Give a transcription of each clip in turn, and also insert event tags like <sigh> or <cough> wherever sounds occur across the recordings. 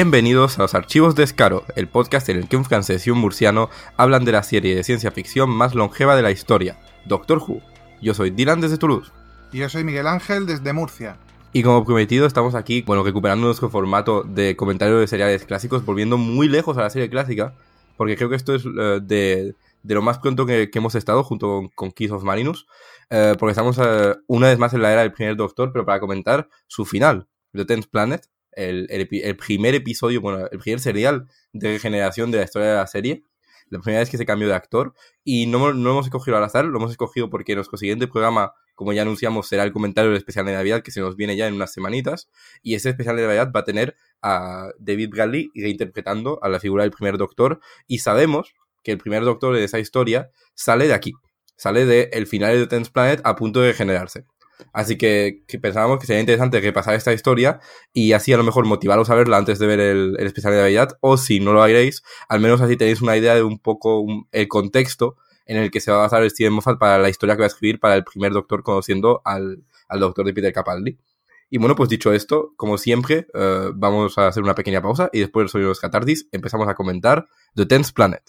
Bienvenidos a los Archivos de Escaro, el podcast en el que un francés y un murciano hablan de la serie de ciencia ficción más longeva de la historia, Doctor Who. Yo soy Dylan desde Toulouse. Y yo soy Miguel Ángel desde Murcia. Y como prometido, estamos aquí, bueno, recuperando nuestro formato de comentario de seriales clásicos, volviendo muy lejos a la serie clásica, porque creo que esto es eh, de, lo más pronto que, hemos estado junto con, con Keys of Marinus, eh, porque estamos eh, una vez más en la era del primer Doctor, pero para comentar su final, The Tenth Planet, el, primer episodio, bueno, el primer serial de regeneración de la historia de la serie. La primera vez que se cambió de actor. Y no, no hemos escogido al azar, lo hemos escogido porque nuestro siguiente programa, como ya anunciamos, será el comentario del especial de Navidad que se nos viene ya en unas semanitas. Y ese especial de Navidad va a tener a David Bradley reinterpretando a la figura del primer doctor. Y sabemos que el primer doctor de esa historia sale de aquí. Sale del el final de Tenth Planet a punto de regenerarse. Así que, pensábamos que sería interesante repasar esta historia y así a lo mejor motivaros a verla antes de ver el, especial de Navidad o si no lo haréis, al menos así tenéis una idea de un poco el contexto en el que se va a basar Steven Moffat para la historia que va a escribir para el primer Doctor conociendo al, doctor de Peter Capaldi. Y bueno, pues dicho esto, como siempre, eh, vamos a hacer una pequeña pausa y después de los catardis empezamos a comentar The Tenth Planet.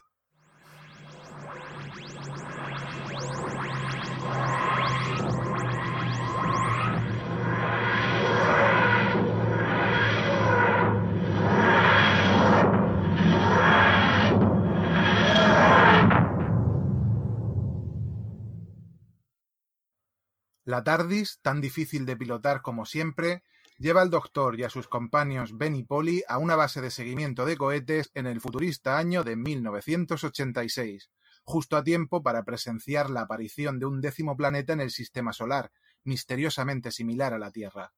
La TARDIS, tan difícil de pilotar como siempre, lleva al Doctor y a sus compañeros Ben y Polly a una base de seguimiento de cohetes en el futurista año de 1986, justo a tiempo para presenciar la aparición de un décimo planeta en el sistema solar, misteriosamente similar a la Tierra.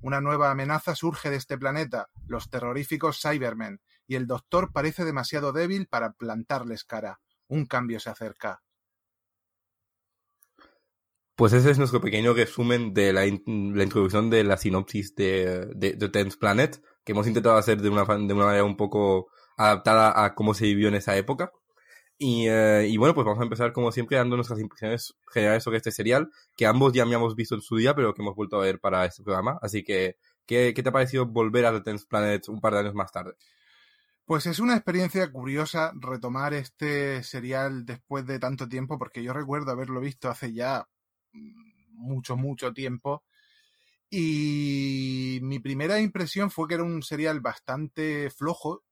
Una nueva amenaza surge de este planeta, los terroríficos Cybermen, y el Doctor parece demasiado débil para plantarles cara. Un cambio se acerca. Pues ese es nuestro pequeño resumen de la, introducción de la sinopsis de, The Tenth Planet, que hemos intentado hacer de una, de una manera un poco adaptada a cómo se vivió en esa época. Y, eh, y, bueno, pues vamos a empezar como siempre dando nuestras impresiones generales sobre este serial, que ambos ya habíamos visto en su día, pero que hemos vuelto a ver para este programa. Así que, ¿qué, qué te ha parecido volver a The Tenth Planet un par de años más tarde? Pues es una experiencia curiosa retomar este serial después de tanto tiempo, porque yo recuerdo haberlo visto hace ya mucho, mucho tiempo. Y mi primera impresión fue que era un serial bastante flojo,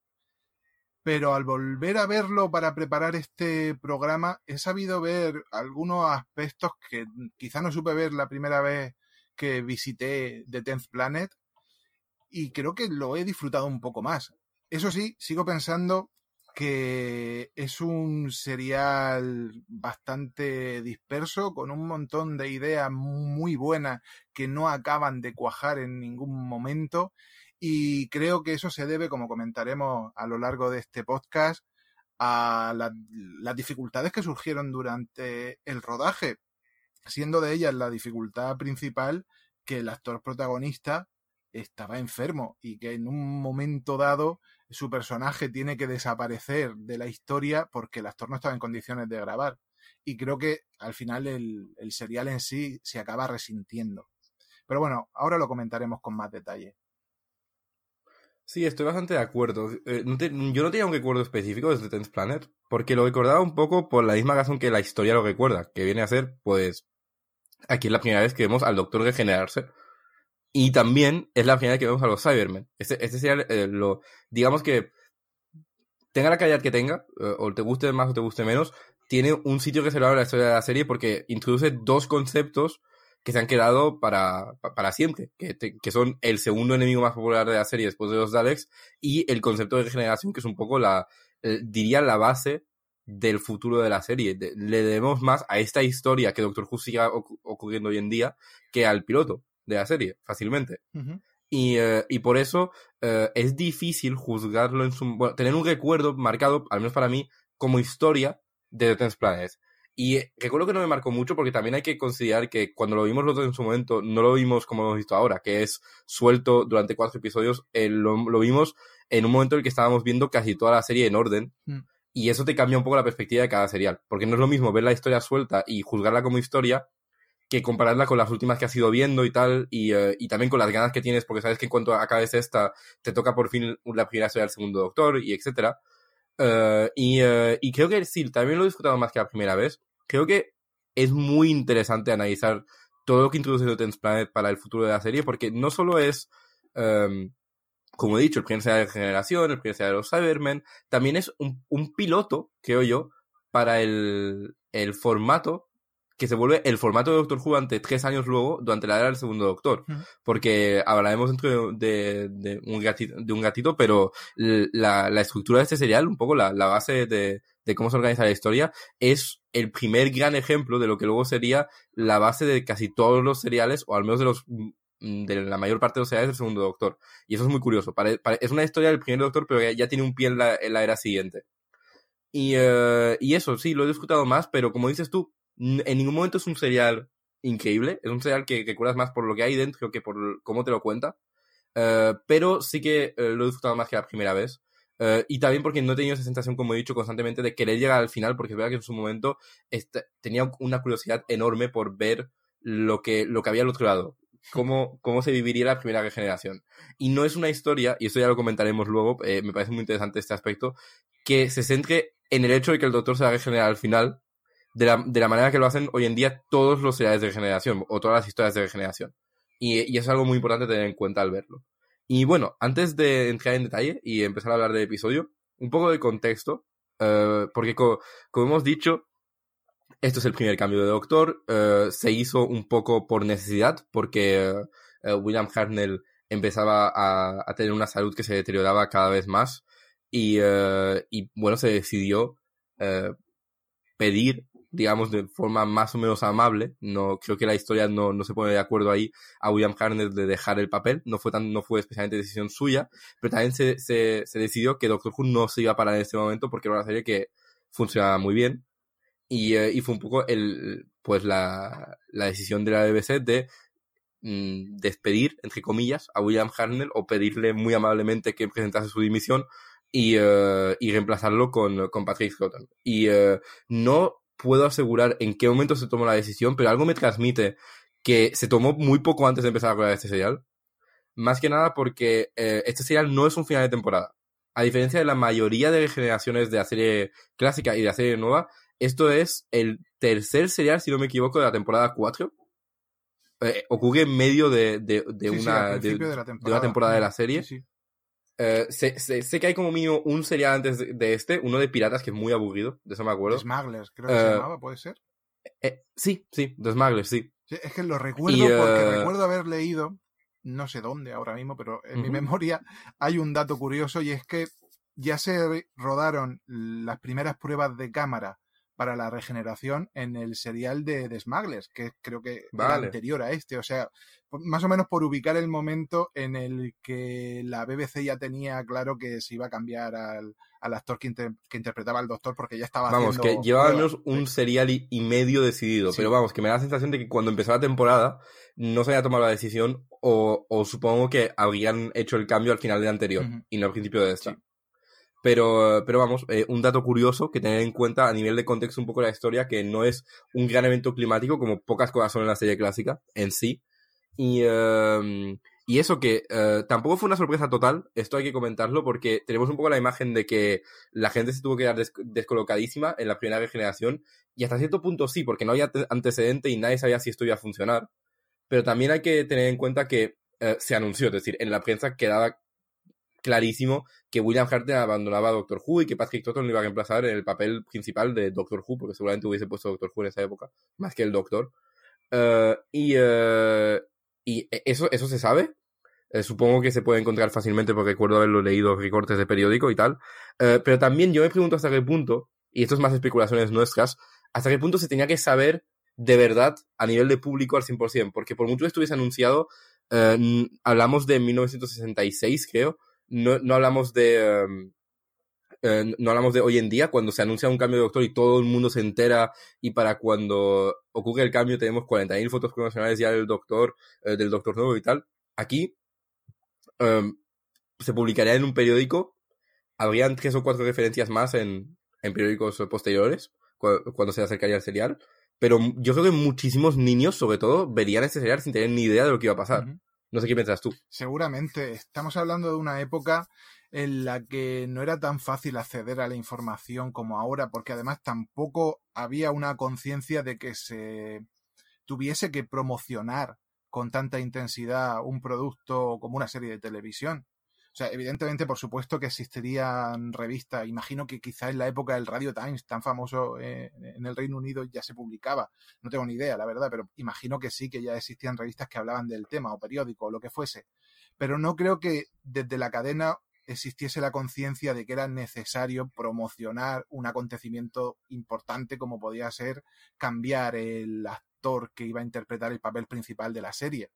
pero al volver a verlo para preparar este programa he sabido ver algunos aspectos que quizá no supe ver la primera vez que visité The Tenth Planet y creo que lo he disfrutado un poco más. Eso sí, sigo pensando que es un serial bastante disperso, con un montón de ideas muy buenas que no acaban de cuajar en ningún momento. Y creo que eso se debe, como comentaremos a lo largo de este podcast, a las dificultades que surgieron durante el rodaje, siendo de ellas la dificultad principal que el actor protagonista estaba enfermo y que en un momento dado su personaje tiene que desaparecer de la historia porque el actor no estaba en condiciones de grabar. Y creo que al final el, serial en sí se acaba resintiendo. Pero bueno, ahora lo comentaremos con más detalle. Sí, estoy bastante de acuerdo. Eh, yo no tenía un recuerdo específico desde Tenth Planet, porque lo recordaba un poco por la misma razón que la historia lo recuerda, que viene a ser, pues, aquí es la primera vez que vemos al Doctor regenerarse y también es la primera vez que vemos a los Cybermen. Este, este sería eh, lo. Digamos que. Tenga la calidad que tenga, eh, o te guste más o te guste menos, tiene un sitio que se lo abre la historia de la serie porque introduce dos conceptos que se han quedado para, para siempre, que, que, son el segundo enemigo más popular de la serie después de los Daleks y el concepto de regeneración, que es un poco la, eh, diría, la base del futuro de la serie. le debemos más a esta historia que Doctor Who siga ocurriendo hoy en día que al piloto de la serie, fácilmente. y, eh, y, por eso eh, es difícil juzgarlo en su... Bueno, tener un recuerdo marcado, al menos para mí, como historia de The Tenth Planet. Y recuerdo que no me marcó mucho porque también hay que considerar que cuando lo vimos nosotros en su momento, no lo vimos como lo hemos visto ahora, que es suelto durante cuatro episodios, eh, lo, lo, vimos en un momento en el que estábamos viendo casi toda la serie en orden. Mm. Y eso te cambia un poco la perspectiva de cada serial, porque no es lo mismo ver la historia suelta y juzgarla como historia que compararla con las últimas que has ido viendo y tal, y, eh, y, también con las ganas que tienes, porque sabes que en cuanto acabes esta, te toca por fin la primera historia del segundo doctor, y etcétera. Uh, y, uh, y, creo que sí, también lo he disfrutado más que la primera vez. Creo que es muy interesante analizar todo lo que introduce Newton's Planet para el futuro de la serie, porque no solo es, um, como he dicho, el primer de generación, el primer de los Cybermen, también es un, un piloto, creo yo, para el, el formato que se vuelve el formato de Doctor Who ante tres años luego, durante la era del segundo Doctor. Porque hablaremos dentro de, de, un gatito, de un gatito, pero la, la estructura de este serial, un poco la, la base de, de cómo se organiza la historia, es el primer gran ejemplo de lo que luego sería la base de casi todos los seriales, o al menos de los mm, de la mayor parte de los seriales del segundo Doctor. Y eso es muy curioso. es una historia del primer Doctor, pero ya, tiene un pie en la, en la era siguiente. Y, uh, y eso, sí, lo he disfrutado más, pero como dices tú, en ningún momento es un serial increíble. Es un serial que recuerdas más por lo que hay dentro que por cómo te lo cuenta. Uh, pero sí que uh, lo he disfrutado más que la primera vez. Uh, y también porque no he tenido esa sensación, como he dicho constantemente, de querer llegar al final, porque es que en su momento este, tenía una curiosidad enorme por ver lo que, lo que había al otro lado. Cómo, cómo se viviría la primera regeneración. Y no es una historia, y esto ya lo comentaremos luego, eh, me parece muy interesante este aspecto, que se centre en el hecho de que el doctor se va a regenerar al final, de la, de la manera que lo hacen hoy en día todos los seriales de regeneración o todas las historias de regeneración. Y, y es algo muy importante tener en cuenta al verlo. Y bueno, antes de entrar en detalle y empezar a hablar del episodio, un poco de contexto, uh, porque co como hemos dicho, esto es el primer cambio de doctor, uh, se hizo un poco por necesidad, porque uh, William Hartnell empezaba a, a, tener una salud que se deterioraba cada vez más y, y bueno, se decidió pedir digamos, de forma más o menos amable. No, creo que la historia no, no se pone de acuerdo ahí a William Hartnell de dejar el papel. No fue tan, no fue especialmente decisión suya, pero también se, se, decidió que Doctor Who no se iba a parar en este momento porque era una serie que funcionaba muy bien. Y, eh, y fue un poco el, pues la, la decisión de la BBC de mm, despedir, entre comillas, a William Hartnell o pedirle muy amablemente que presentase su dimisión y, uh, y reemplazarlo con, con Patrick Scotton. Y uh, no puedo asegurar en qué momento se tomó la decisión, pero algo me transmite que se tomó muy poco antes de empezar a grabar este serial. Más que nada porque eh, este serial no es un final de temporada. A diferencia de la mayoría de generaciones de la serie clásica y de la serie nueva, esto es el tercer serial, si no me equivoco, de la temporada 4. Eh, ocurre en medio de, de, de Sí, sí, una, de, de la temporada de la serie. Sí, Eh, sé, sé- sé que hay como mínimo un serial antes de, de este, uno de piratas que es muy aburrido, de eso me acuerdo. Smugglers, creo que Eh, se llamaba, ¿puede ser? Eh, sí, sí, The Smugglers, sí. Sí, es que lo recuerdo Y, porque eh, recuerdo haber leído, no sé dónde ahora mismo, pero en mi memoria hay un dato curioso y es que ya se rodaron las primeras pruebas de cámara para la regeneración en el serial de, de Smugglers, que creo que era anterior a este. O sea, más o menos por ubicar el momento en el que la BBC ya tenía claro que se iba a cambiar al, al actor que, inter- que interpretaba al doctor porque ya estaba Vamos, que llevaba al menos un serial y, y medio decidido, Sí. pero vamos, que me da la sensación de que cuando empezó la temporada no se había tomado la decisión o, o supongo que habrían hecho el cambio al final del anterior y no al principio de esta. Sí. Pero, pero vamos, eh, un dato curioso que tener en cuenta a nivel de contexto un poco de la historia, que no es un gran evento climático como pocas cosas son en la serie clásica en sí. Y, eh, y eso que eh, tampoco fue una sorpresa total, esto hay que comentarlo porque tenemos un poco la imagen de que la gente se tuvo que quedar des- descolocadísima en la primera regeneración y hasta cierto punto sí, porque no había ante- antecedente y nadie sabía si esto iba a funcionar. Pero también hay que tener en cuenta que eh, se anunció, es decir, en la prensa quedaba clarísimo que William Hartnell abandonaba a Doctor Who y que Patrick Troughton lo iba a reemplazar en el papel principal de Doctor Who, porque seguramente hubiese puesto Doctor Who en esa época, más que el Doctor. Eh, y eh, y eso, eso se sabe. Eh, supongo que se puede encontrar fácilmente porque recuerdo haberlo leído recortes de periódico y tal. Pero también yo me pregunto hasta qué punto, y esto es más especulaciones nuestras, hasta qué punto se tenía que saber de verdad a nivel de público al 100%, porque por mucho que estuviese anunciado, hablamos de 1966, creo, no, no hablamos de... em, eh, no hablamos de hoy en día, cuando se anuncia un cambio de doctor y todo el mundo se entera y para cuando ocurre el cambio tenemos 40.000 fotos promocionales ya del doctor, eh, del doctor nuevo y tal. Aquí em, se publicaría en un periódico, habrían tres o cuatro referencias más en, en periódicos posteriores, cu- cuando se acercaría el serial, pero yo creo que muchísimos niños, sobre todo, verían este serial sin tener ni idea de lo que iba a pasar. No sé qué piensas tú. Seguramente. Estamos hablando de una época en la que no era tan fácil acceder a la información como ahora, porque además tampoco había una conciencia de que se tuviese que promocionar con tanta intensidad un producto como una serie de televisión. O sea, evidentemente, por supuesto que existirían revistas. Imagino que quizá en la época del Radio Times, tan famoso eh, en el Reino Unido, ya se publicaba. No tengo ni idea, la verdad, pero imagino que sí, que ya existían revistas que hablaban del tema, o periódico, o lo que fuese. Pero no creo que desde la cadena existiese la conciencia de que era necesario promocionar un acontecimiento importante como podía ser cambiar el actor que iba a interpretar el papel principal de la serie.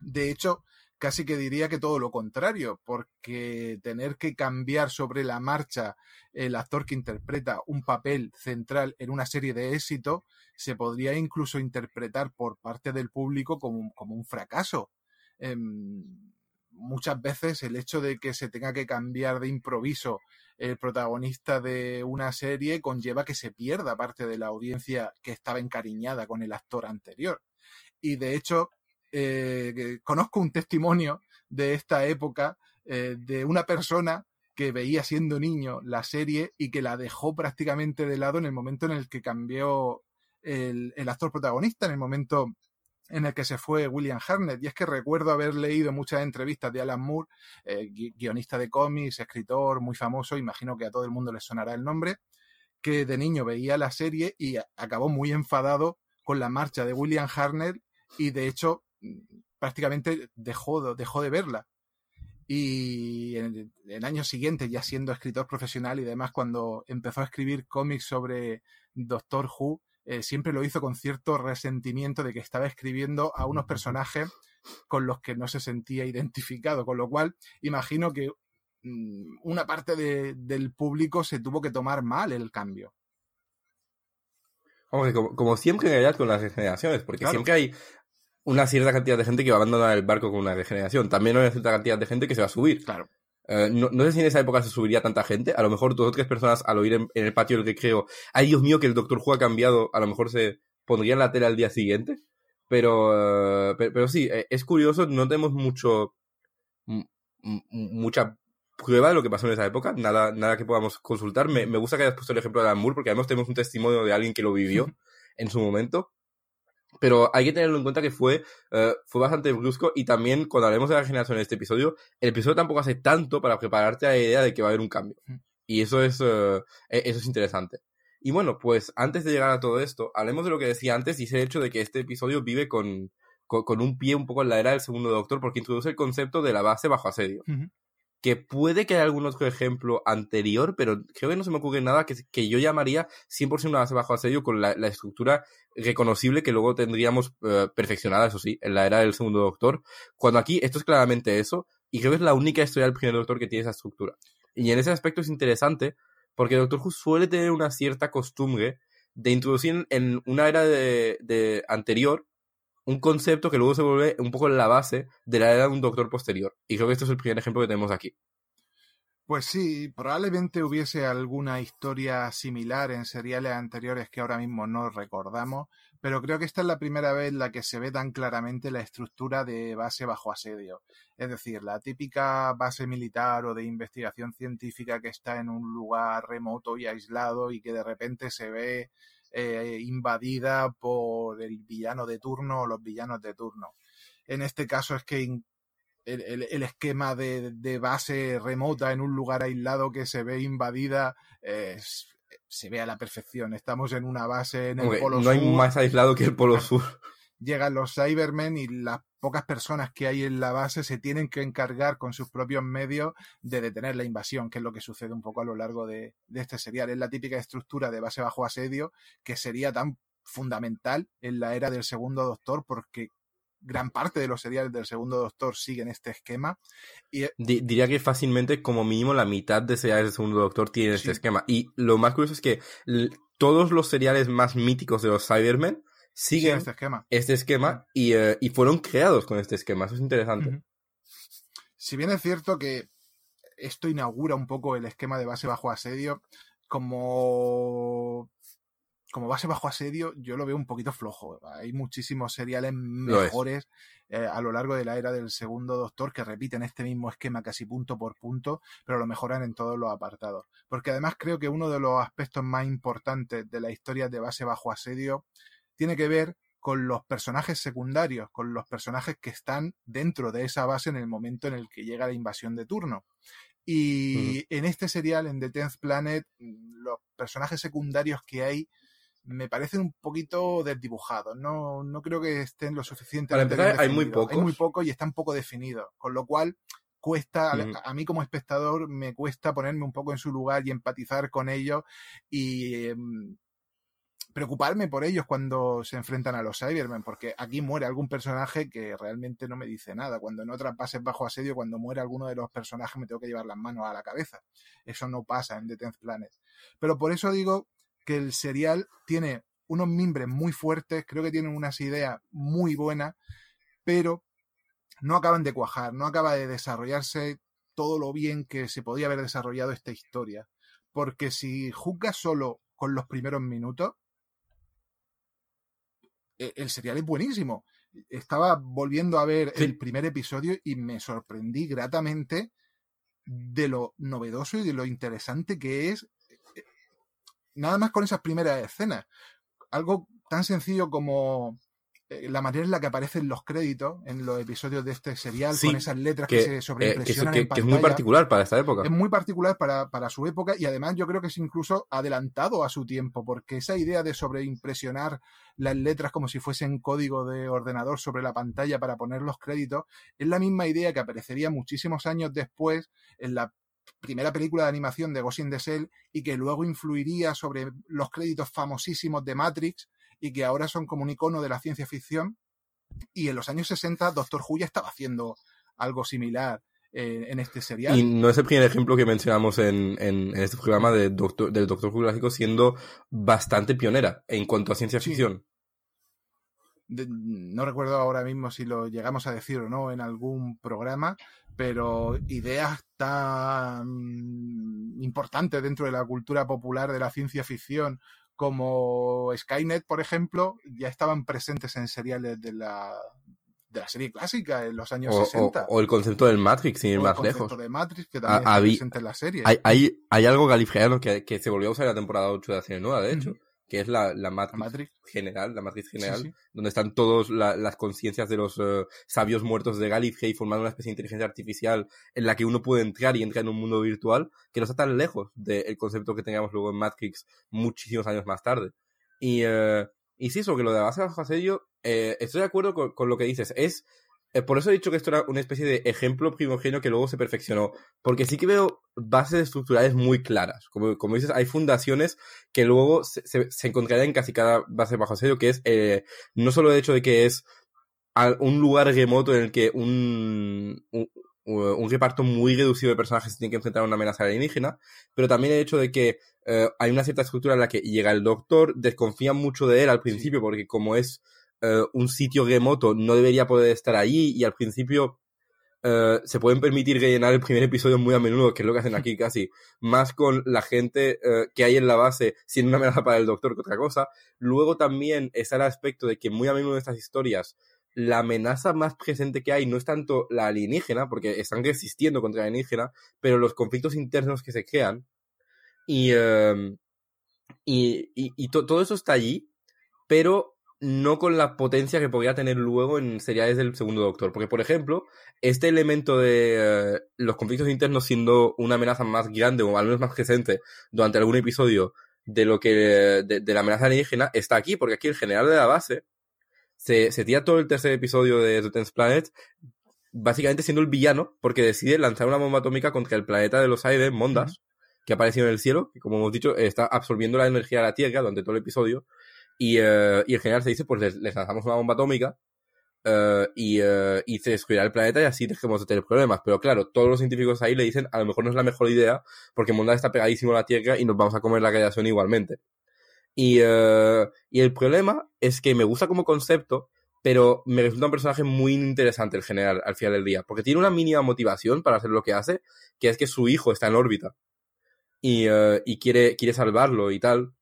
De hecho, casi que diría que todo lo contrario, porque tener que cambiar sobre la marcha el actor que interpreta un papel central en una serie de éxito se podría incluso interpretar por parte del público como, como un fracaso. Em, muchas veces el hecho de que se tenga que cambiar de improviso el protagonista de una serie conlleva que se pierda parte de la audiencia que estaba encariñada con el actor anterior. Y de hecho, eh, conozco un testimonio de esta época eh, de una persona que veía siendo niño la serie y que la dejó prácticamente de lado en el momento en el que cambió el, actor protagonista, en el momento en el que se fue William Harnett. Y es que recuerdo haber leído muchas entrevistas de Alan Moore, eh, guionista de cómics, escritor muy famoso, imagino que a todo el mundo le sonará el nombre, que de niño veía la serie y acabó muy enfadado con la marcha de William Harnett y de hecho prácticamente dejó, dejó de verla. Y en el año siguiente, ya siendo escritor profesional y demás, cuando empezó a escribir cómics sobre Doctor Who, eh, siempre lo hizo con cierto resentimiento de que estaba escribiendo a unos personajes con los que no se sentía identificado, con lo cual imagino que mm, una parte del público se tuvo que tomar mal el cambio. como, siempre en realidad con las regeneraciones, porque siempre hay una cierta cantidad de gente que va a abandonar el barco con una regeneración. También hay una cierta cantidad de gente que se va a subir. Claro. Eh, no, sé si en esa época se subiría tanta gente. A lo mejor dos o tres personas al oír en, el patio del recreo, ay Dios mío, que el Doctor Who ha cambiado, a lo mejor se pondría en la tele al día siguiente. Pero, eh, pero, sí, eh, es curioso, no tenemos mucho, mucha prueba de lo que pasó en esa época, nada, nada que podamos consultar. Me, me gusta que hayas puesto el ejemplo de Alan Moore, porque además tenemos un testimonio de alguien que lo vivió <laughs> en su momento. Pero hay que tenerlo en cuenta que fue, eh, fue bastante brusco y también cuando hablemos de la generación en este episodio, el episodio tampoco hace tanto para prepararte a la idea de que va a haber un cambio. Y eso es, e-, eso es interesante. Y bueno, pues antes de llegar a todo esto, hablemos de lo que decía antes y ese hecho de que este episodio vive con, con, un pie un poco en la era del segundo doctor porque introduce el concepto de la base bajo asedio que puede que haya algún otro ejemplo anterior, pero creo que no se me ocurre nada que, que yo llamaría 100% una base bajo asedio con la, estructura reconocible que luego tendríamos eh, perfeccionada, eso sí, en la era del segundo doctor, cuando aquí esto es claramente eso, y creo que es la única historia del primer doctor que tiene esa estructura. Y en ese aspecto es interesante, porque Doctor Who suele tener una cierta costumbre de introducir en una era de, de anterior un concepto que luego se vuelve un poco la base de la era de un doctor posterior. Y creo que este es el primer ejemplo que tenemos aquí. Pues sí, probablemente hubiese alguna historia similar en seriales anteriores que ahora mismo no recordamos, pero creo que esta es la primera vez en la que se ve tan claramente la estructura de base bajo asedio. Es decir, la típica base militar o de investigación científica que está en un lugar remoto y aislado y que de repente se ve eh, invadida por el villano de turno o los villanos de turno. En este caso es que el, esquema de, base remota en un lugar aislado que se ve invadida se ve a la perfección. Estamos en una base en el Polo Sur. No hay más aislado que el Polo Sur. Llegan los Cybermen y las pocas personas que hay en la base se tienen que encargar con sus propios medios de detener la invasión, que es lo que sucede un poco a lo largo de, este serial. Es la típica estructura de base bajo asedio que sería tan fundamental en la era del segundo doctor porque gran parte de los seriales del segundo doctor siguen este esquema. Y, eh, diría que fácilmente como mínimo la mitad de seriales del segundo doctor tienen este esquema. Y lo más curioso es que todos los seriales más míticos de los Cybermen siguen este esquema, este esquema eh, y, fueron creados con este esquema. Eso es interesante. Si bien es cierto que esto inaugura un poco el esquema de base bajo asedio, como como base bajo asedio, yo lo veo un poquito flojo. Hay muchísimos seriales mejores eh, a lo largo de la era del segundo Doctor que repiten este mismo esquema casi punto por punto, pero lo mejoran en todos los apartados. Porque además creo que uno de los aspectos más importantes de la historia de base bajo asedio tiene que ver con los personajes secundarios, con los personajes que están dentro de esa base en el momento en el que llega la invasión de turno. Y en este serial, en The Tenth Planet, los personajes secundarios que hay me parecen un poquito desdibujados. No, no creo que estén lo suficiente. Para empezar, hay muy pocos. Hay muy poco y están poco definidos. Con lo cual, cuesta, a mí como espectador, me cuesta ponerme un poco en su lugar y empatizar con ellos y em, preocuparme por ellos cuando se enfrentan a los Cybermen, porque aquí muere algún personaje que realmente no me dice nada. Cuando en otras bajo asedio, cuando muere alguno de los personajes, me tengo que llevar las manos a la cabeza. Eso no pasa en The Planet. Pero por eso digo que el serial tiene unos mimbres muy fuertes, creo que tienen unas ideas muy buenas, pero no acaban de cuajar, no acaba de desarrollarse todo lo bien que se podía haber desarrollado esta historia. Porque si juzgas solo con los primeros minutos, el serial es buenísimo. Estaba volviendo a ver el primer episodio y me sorprendí gratamente de lo novedoso y de lo interesante que es nada más con esas primeras escenas. Algo tan sencillo como eh, la manera en la que aparecen los créditos en los episodios de este serial, con esas letras que, se sobreimpresionan eh, que, es muy particular para esta época. Es muy particular para, para, su época y además yo creo que es incluso adelantado a su tiempo, porque esa idea de sobreimpresionar las letras como si fuesen código de ordenador sobre la pantalla para poner los créditos, es la misma idea que aparecería muchísimos años después en la primera película de animación de Ghost in the Shell y que luego influiría sobre los créditos famosísimos de Matrix y que ahora son como un icono de la ciencia ficción. Y en los años 60 Doctor Who ya estaba haciendo algo similar eh, en este serial. Y no es el primer ejemplo que mencionamos en, este programa de doctor, del Doctor Who clásico siendo bastante pionera en cuanto a ciencia ficción no recuerdo ahora mismo si lo llegamos a decir o no en algún programa, pero ideas tan importantes dentro de la cultura popular de la ciencia ficción como Skynet, por ejemplo, ya estaban presentes en seriales de la, de la serie clásica en los años 60. O, el concepto del Matrix, sin ir más lejos. El concepto de Matrix, que también está presente en la serie. Hay, hay, algo galifreano que, que, se volvió a usar en la temporada 8 de la serie nueva, de hecho que es la, la, matriz, general, la matriz general, donde están todas las conciencias de los eh, sabios muertos de Gallifrey formando una especie de inteligencia artificial en la que uno puede entrar y entra en un mundo virtual que no está tan lejos del concepto que teníamos luego en Matrix muchísimos años más tarde. Y, eh, y sí, sobre lo de la base bajo asedio, eh, estoy de acuerdo con, con, lo que dices. Es por eso he dicho que esto era una especie de ejemplo primogenio que luego se perfeccionó. Porque sí que veo bases estructurales muy claras. Como, como dices, hay fundaciones que luego se, se, encontrarán en casi cada base bajo asedio, que es eh, no solo el hecho de que es un lugar remoto en el que un, un, reparto muy reducido de personajes se tiene que enfrentar a una amenaza alienígena, pero también el hecho de que eh, hay una cierta estructura en la que llega el doctor, desconfía mucho de él al principio, porque como es eh, un sitio remoto no debería poder estar allí y al principio eh, se pueden permitir rellenar el primer episodio muy a menudo, que es lo que hacen aquí <laughs> casi, más con la gente eh, que hay en la base siendo una amenaza para el doctor que otra cosa. Luego también está el aspecto de que muy a menudo en estas historias la amenaza más presente que hay no es tanto la alienígena, porque están resistiendo contra la alienígena, pero los conflictos internos que se crean. Y, y, y, todo eso está allí, pero no con la potencia que podría tener luego en seriales del segundo Doctor. Porque, por ejemplo, este elemento de eh, los conflictos internos siendo una amenaza más grande o al menos más presente durante algún episodio de lo que de, la amenaza alienígena está aquí, porque aquí el general de la base se, se tira todo el tercer episodio de The Tenth Planet básicamente siendo el villano porque decide lanzar una bomba atómica contra el planeta de los aires, Mondas, que ha aparecido en el cielo, que como hemos dicho está absorbiendo la energía de la Tierra durante todo el episodio y, uh, y el general se dice, pues les, lanzamos una bomba atómica uh, y, uh, y, se destruirá el planeta y así dejemos de tener problemas. Pero claro, todos los científicos ahí le dicen, a lo mejor no es la mejor idea porque Mondad está pegadísimo a la Tierra y nos vamos a comer la radiación igualmente. Y, y el problema es que me gusta como concepto, pero me resulta un personaje muy interesante el general al final del día, porque tiene una mínima motivación para hacer lo que hace, que es que su hijo está en órbita y, y quiere, quiere salvarlo y tal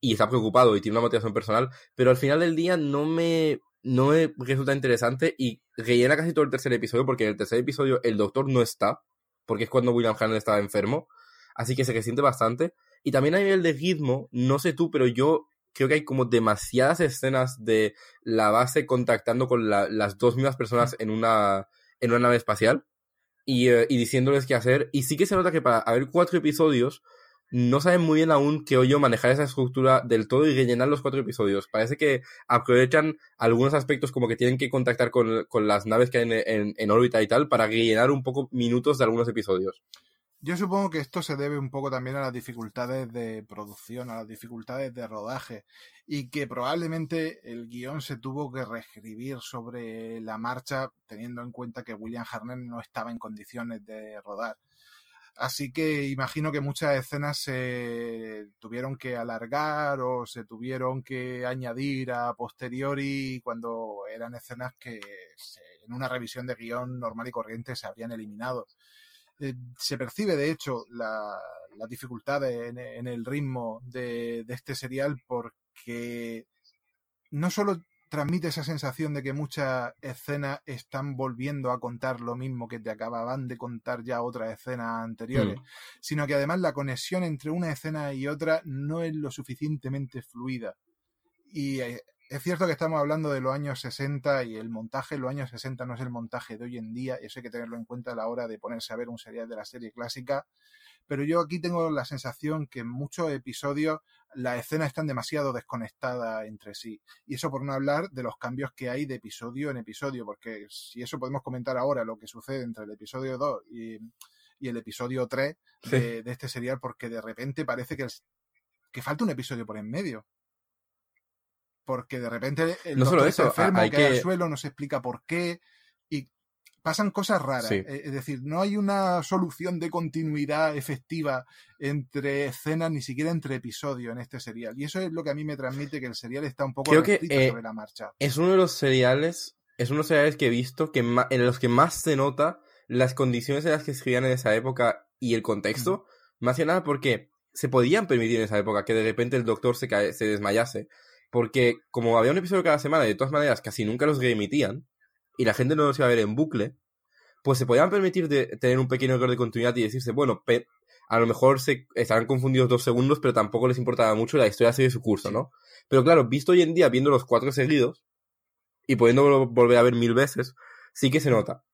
y está preocupado y tiene una motivación personal, pero al final del día no me, no resulta interesante y rellena casi todo el tercer episodio porque en el tercer episodio el doctor no está, porque es cuando William Hanna estaba enfermo, así que se resiente bastante. Y también a nivel de ritmo, no sé tú, pero yo creo que hay como demasiadas escenas de la base contactando con las dos mismas personas en una, en una nave espacial y, eh, y diciéndoles qué hacer. Y sí que se nota que para haber cuatro episodios no saben muy bien aún que yo manejar esa estructura del todo y rellenar los cuatro episodios. Parece que aprovechan algunos aspectos como que tienen que contactar con, con las naves que hay en, en, órbita y tal para rellenar un poco minutos de algunos episodios. Yo supongo que esto se debe un poco también a las dificultades de producción, a las dificultades de rodaje y que probablemente el guion se tuvo que reescribir sobre la marcha teniendo en cuenta que William Harner no estaba en condiciones de rodar. Así que imagino que muchas escenas se tuvieron que alargar o se tuvieron que añadir a posteriori cuando eran escenas que en una revisión de guion normal y corriente se habrían eliminado. Eh, se percibe, de hecho, la, dificultad en, el ritmo de, de este serial porque no solo transmite esa sensación de que muchas escenas están volviendo a contar lo mismo que te acababan de contar ya otras escenas anteriores, mm. sino que además la conexión entre una escena y otra no es lo suficientemente fluida. Y eh, es cierto que estamos hablando de los años 60 y el montaje los años 60 no es el montaje de hoy en día, y eso hay que tenerlo en cuenta a la hora de ponerse a ver un serial de la serie clásica. Pero yo aquí tengo la sensación que en muchos episodios las escenas están demasiado desconectadas entre sí. Y eso por no hablar de los cambios que hay de episodio en episodio, porque si eso podemos comentar ahora lo que sucede entre el episodio 2 y, el episodio 3 de, este serial, porque de repente parece que, que falta un episodio por en medio. Porque de repente el no solo eso, enfermo hay que... al suelo, no se explica por qué pasan cosas raras. Eh, es decir, no hay una solución de continuidad efectiva entre escenas, ni siquiera entre episodios en este serial. Y eso es lo que a mí me transmite que el serial está un poco Creo que, eh, sobre la marcha. Es uno de los seriales, es uno de los seriales que he visto que en los que más se nota las condiciones en las que escribían en esa época y el contexto. Más que nada porque se podían permitir en esa época que de repente el doctor se, se desmayase. Porque como había un episodio cada semana, de todas maneras casi nunca los reemitían y la gente no los iba a ver en bucle, pues se podían permitir de tener un pequeño error de continuidad y decirse, bueno, a lo mejor se estarán confundidos dos segundos, pero tampoco les importaba mucho la historia sigue su curso, ¿no? Pero claro, visto hoy en día, viendo los cuatro seguidos, y pudiendo volver a ver mil veces, sí que se nota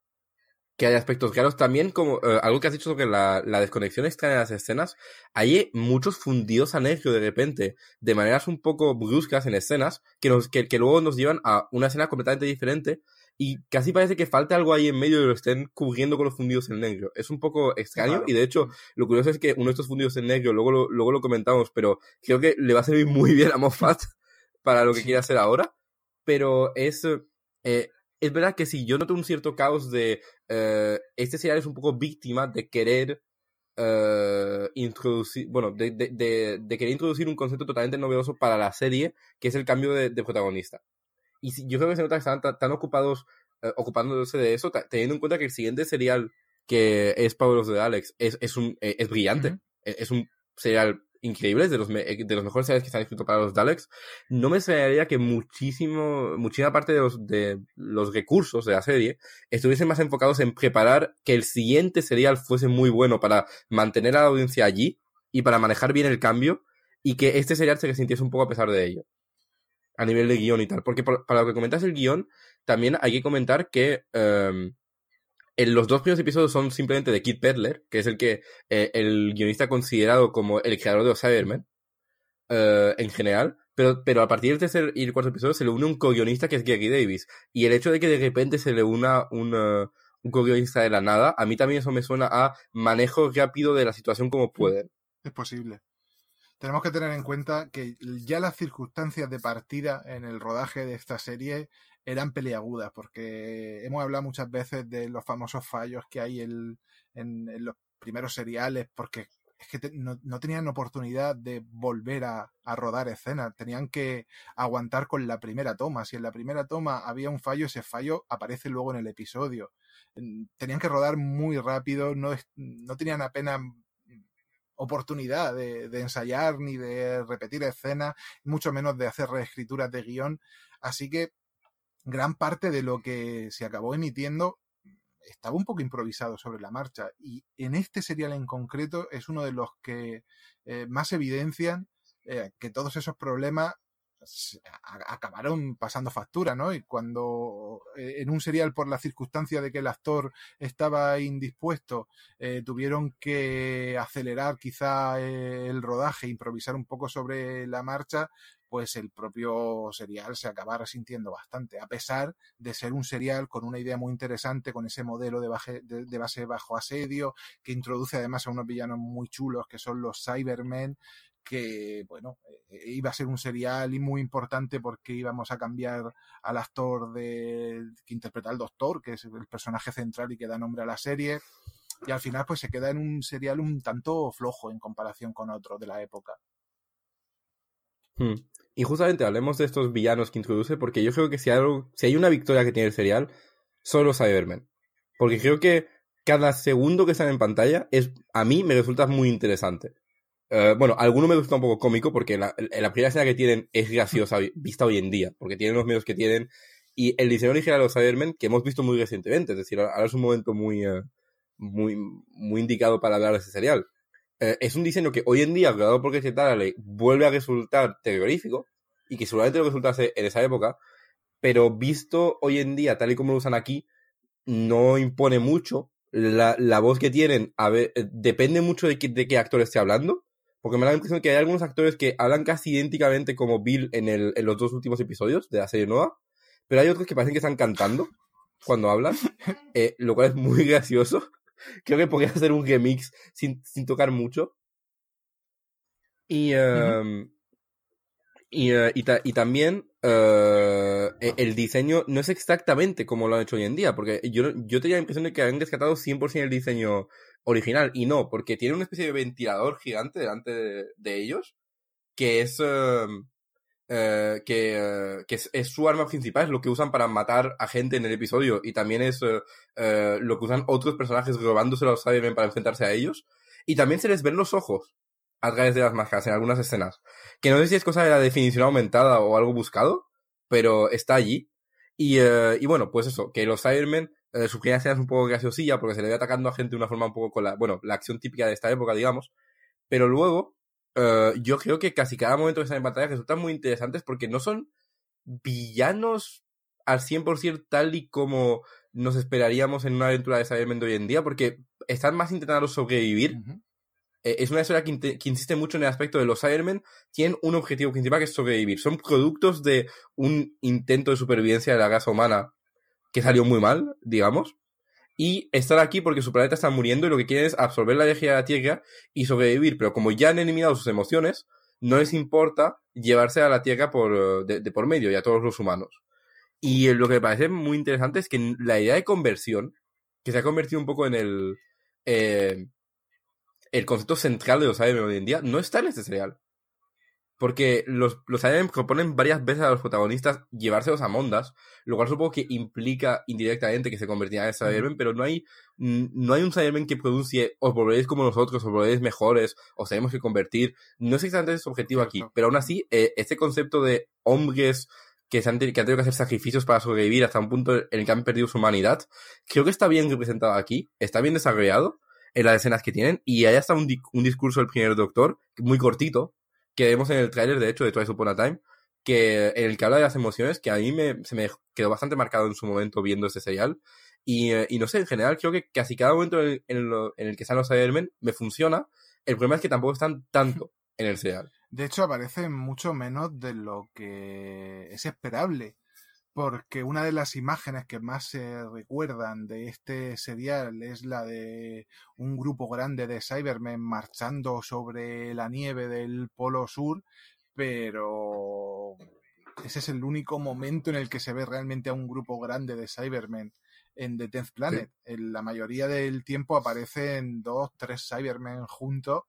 que hay aspectos claros. También, como eh, algo que has dicho sobre la, la desconexión extraña de las escenas, hay muchos fundidos a de repente, de maneras un poco bruscas en escenas, que, nos, que, que luego nos llevan a una escena completamente diferente, y casi parece que falta algo ahí en medio y lo estén cubriendo con los fundidos en negro. Es un poco extraño y de hecho lo curioso es que uno de estos fundidos en negro, luego lo, luego lo comentamos, pero creo que le va a servir muy bien a Moffat <laughs> para lo que quiere hacer ahora. Pero es, eh, es verdad que si yo noto un cierto caos de eh, este serial es un poco víctima de querer eh, introducir, bueno, de, de, de, querer introducir un concepto totalmente novedoso para la serie, que es el cambio de, protagonista. Y yo creo que se nota que están tan, ocupados eh, ocupándose de eso, teniendo en cuenta que el siguiente serial que es Power of the Alex es, es, un, eh, es brillante, e, es, un serial increíble, de los, eh, de los mejores seriales que están escritos para los Daleks. No me extrañaría que muchísimo, muchísima parte de los, de los recursos de la serie estuviesen más enfocados en preparar que el siguiente serial fuese muy bueno para mantener a la audiencia allí y para manejar bien el cambio y que este serial se resintiese un poco a pesar de ello a nivel de guion y tal. Porque para lo que comentas el guion, también hay que comentar que em, en los dos primeros episodios son simplemente de Kit Pedler, que es el que eh, el guionista considerado como el creador de los Cybermen eh, en general. Pero, pero a partir del tercer y el cuarto episodio se le une un co-guionista que es Gary Davis. Y el hecho de que de repente se le una un, un co-guionista de la nada, a mí también eso me suena a manejo rápido de la situación como puede. Es posible tenemos que tener en cuenta que ya las circunstancias de partida en el rodaje de esta serie eran peleagudas, porque hemos hablado muchas veces de los famosos fallos que hay en, los primeros seriales, porque es que no, tenían oportunidad de volver a, rodar escenas, tenían que aguantar con la primera toma. Si en la primera toma había un fallo, ese fallo aparece luego en el episodio. Tenían que rodar muy rápido, no, no tenían apenas oportunidad de, ensayar ni de repetir escenas, mucho menos de hacer reescrituras de guion. Así que gran parte de lo que se acabó emitiendo estaba un poco improvisado sobre la marcha. Y en este serial en concreto es uno de los que eh, más evidencian eh, que todos esos problemas acabaron pasando factura, ¿no? Y cuando eh, en un serial por la circunstancia de que el actor estaba indispuesto, eh, tuvieron que acelerar quizá eh, el rodaje, improvisar un poco sobre la marcha, pues el propio serial se acaba resintiendo bastante, a pesar de ser un serial con una idea muy interesante, con ese modelo de, de base bajo asedio, que introduce además a unos villanos muy chulos que son los Cybermen, que, bueno, eh, iba a ser un serial y muy importante porque íbamos a cambiar al actor de, que interpreta al doctor, que es el personaje central y que da nombre a la serie. Y al final, pues se queda en un serial un tanto flojo en comparación con otros de la época. Hmm. Y justamente hablemos de estos villanos que introduce, porque yo creo que si hay, algo, si hay una victoria que tiene el serial, son los Cybermen. Porque creo que cada segundo que están en pantalla es, a mí me resulta muy interesante. Eh, bueno, alguno me gusta un poco cómico porque la, primera escena que tienen es graciosa vista hoy en día, porque tienen los medios que tienen. Y el diseño original de los Cybermen, que hemos visto muy recientemente, es decir, ahora es un momento muy, eh, muy, muy indicado para hablar de ese serial. Eh, es un diseño que hoy en día, creado por ley vuelve a resultar terrorífico, y que seguramente lo resultase en esa época, pero visto hoy en día, tal y como lo usan aquí, no impone mucho. La, la voz que tienen, depende mucho de, de qué actor esté hablando porque me da la impresión que hay algunos actores que hablan casi idénticamente como Bill en, el, en los dos últimos episodios de la serie nueva, pero hay otros que parecen que están cantando cuando hablan, <laughs> eh, lo cual es muy <laughs> gracioso. Creo que podría hacer un remix sin, sin tocar mucho. Y, em, y, eh, y, también eh, e, el diseño no es exactamente como lo han hecho hoy en día, porque yo, yo tenía la impresión de que habían rescatado 100% el diseño original. Y no, porque tiene una especie de ventilador gigante delante de, ellos, que es... Em, eh, que, eh, es, su arma principal, es lo que usan para matar a gente en el episodio y también es eh, lo que usan otros personajes robándose los Cybermen para enfrentarse a ellos. Y también se les ven los ojos a través de las máscaras en algunas escenas. Que no sé si es cosa de la definición aumentada o algo buscado, pero está allí. Y, y bueno, pues eso, que los Cybermen eh, su primera escena es un poco graciosilla porque se le ve atacando a gente de una forma un poco con la, bueno, la acción típica de esta época, digamos. Pero luego, eh, yo creo que casi cada momento que están en pantalla resultan muy interesantes porque no son villanos al 100% tal y como nos esperaríamos en una aventura de Cybermen de hoy en día, porque están más intentando sobrevivir. Eh, es una historia que, que, insiste mucho en el aspecto de los Cybermen, tienen un objetivo principal que es sobrevivir. Son productos de un intento de supervivencia de la raza humana que salió muy mal, digamos, y estar aquí porque su planeta está muriendo y lo que quieren es absorber la energía de la Tierra y sobrevivir, pero como ya han eliminado sus emociones, no les importa llevarse a la Tierra por, de, por medio y a todos los humanos. Y lo que me parece muy interesante es que la idea de conversión, que se ha convertido un poco en el, eh, el concepto central de los aliens hoy en día, no está en este serial. Porque los, los aliens proponen varias veces a los protagonistas llevárselos a Mondas, lo cual supongo que implica indirectamente que se convertirán en Cybermen, pero no hay, no hay un Cybermen que pronuncie os volveréis como nosotros, os volveréis mejores, os tenemos que convertir. No es exactamente ese objetivo aquí, pero aún así, eh, este concepto de hombres que, se han, que han tenido que hacer sacrificios para sobrevivir hasta un punto en el que han perdido su humanidad, creo que está bien representado aquí, está bien desarrollado en las escenas que tienen, y hay hasta un, un discurso del primer doctor, muy cortito, que vemos en el tráiler, de hecho, de Twice Upon a Time, que, en el que habla de las emociones, que a mí me, se me quedó bastante marcado en su momento viendo este serial. Y, eh, y no sé, en general creo que casi cada momento en el, en el que están los Cybermen me funciona. El problema es que tampoco están tanto <laughs> en el serial. De hecho, aparecen mucho menos de lo que es esperable porque una de las imágenes que más se recuerdan de este serial es la de un grupo grande de Cybermen marchando sobre la nieve del Polo Sur, pero ese es el único momento en el que se ve realmente a un grupo grande de Cybermen en The Tenth Planet. En la mayoría del tiempo aparecen dos, tres Cybermen juntos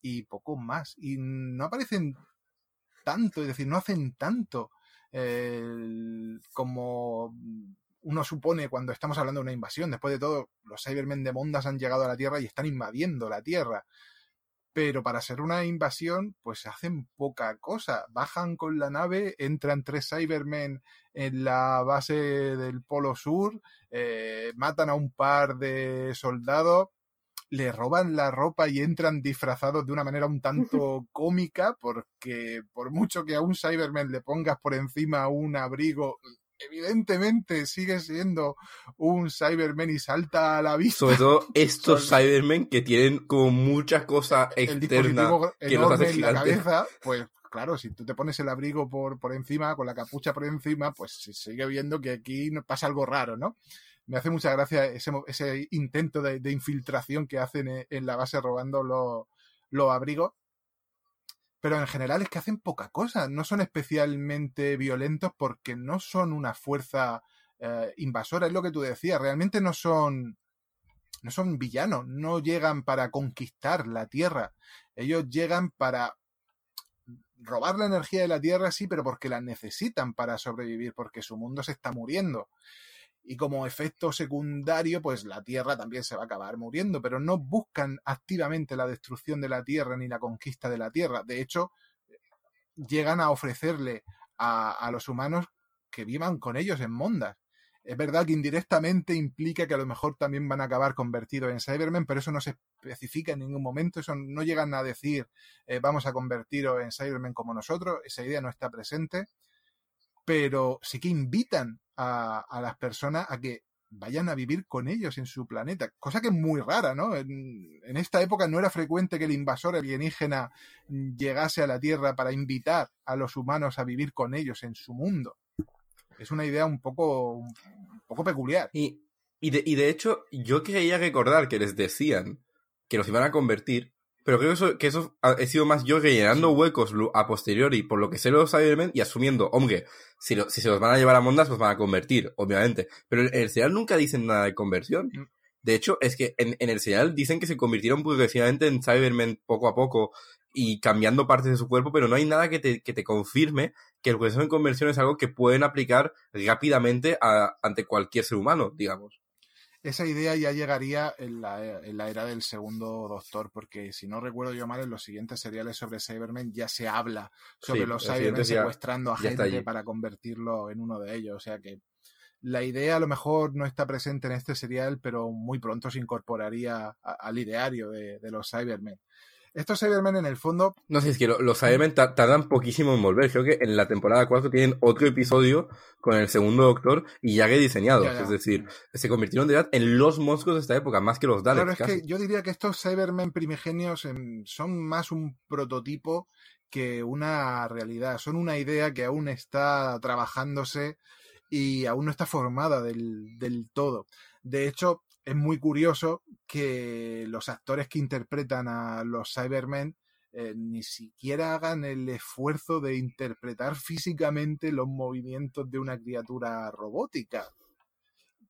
y poco más. Y no aparecen tanto, es decir, no hacen tanto como uno supone cuando estamos hablando de una invasión. Después de todo, los Cybermen de Mondas han llegado a la Tierra y están invadiendo la Tierra. pero para ser una invasión, pues hacen poca cosa. Bajan con la nave, entran tres Cybermen en la base del Polo Sur, eh, matan a un par de soldados, le roban la ropa y entran disfrazados de una manera un tanto <laughs> cómica, porque por mucho que a un Cyberman le pongas por encima un abrigo, evidentemente sigue siendo un Cyberman y salta a la vista. Sobre todo <laughs> estos Cybermen que tienen como mucha cosa externa que los hace en la cabeza, pues claro, si tú te pones el abrigo por, por encima, con la capucha por encima, pues se sigue viendo que aquí pasa algo raro, ¿no? Me hace mucha gracia ese, ese intento de, infiltración que hacen en, la base robando los, los abrigos pero en general es que hacen poca cosa, no son especialmente violentos porque no son una fuerza eh, invasora, es lo que tú decías, realmente no son no son villanos, no llegan para conquistar la Tierra, ellos llegan para robar la energía de la Tierra, sí, pero porque la necesitan para sobrevivir, porque su mundo se está muriendo y como efecto secundario, pues la Tierra también se va a acabar muriendo, pero no buscan activamente la destrucción de la Tierra ni la conquista de la Tierra. De hecho, llegan a ofrecerle a, los humanos que vivan con ellos en Mondas. Es verdad que indirectamente implica que a lo mejor también van a acabar convertidos en Cybermen, pero eso no se especifica en ningún momento. Eso no llegan a decir eh, vamos a convertiros en Cybermen como nosotros. Esa idea no está presente. Pero sí que invitan a, las personas a que vayan a vivir con ellos en su planeta, cosa que es muy rara, ¿no? En, esta época no era frecuente que el invasor alienígena llegase a la Tierra para invitar a los humanos a vivir con ellos en su mundo. Es una idea un poco, un poco peculiar. Y, y, de, y de hecho, yo quería recordar que les decían que los iban a convertir pero creo que eso, que eso ha, he sido más yo rellenando huecos a posteriori por lo que sé los Cybermen y asumiendo, hombre, si, si se los van a llevar a Mondas, pues van a convertir, obviamente. Pero en el serial nunca dicen nada de conversión. Mm. De hecho, es que en, en el serial dicen que se convirtieron progresivamente en Cybermen poco a poco y cambiando partes de su cuerpo, pero no hay nada que te, que te confirme que el proceso de conversión es algo que pueden aplicar rápidamente a, ante cualquier ser humano, digamos esa idea ya llegaría en la, era del segundo Doctor, porque si no recuerdo yo mal, en los siguientes seriales sobre Cybermen ya se habla sobre los Cybermen secuestrando a gente para convertirlo en uno de ellos. O sea que la idea a lo mejor no está presente en este serial, pero muy pronto se incorporaría al ideario de, de los Cybermen. Estos Cybermen en el fondo... No sé, es que los Cybermen tardan poquísimo en volver. Creo que en la temporada 4 tienen otro episodio con el segundo Doctor y ya que diseñados. Es decir, se convirtieron de verdad en los monstruos de esta época, más que los Daleks. Claro, es que yo diría que estos Cybermen primigenios em, son más un prototipo que una realidad. Son una idea que aún está trabajándose y aún no está formada del, del todo. De hecho, es muy curioso que los actores que interpretan a los Cybermen eh, ni siquiera hagan el esfuerzo de interpretar físicamente los movimientos de una criatura robótica.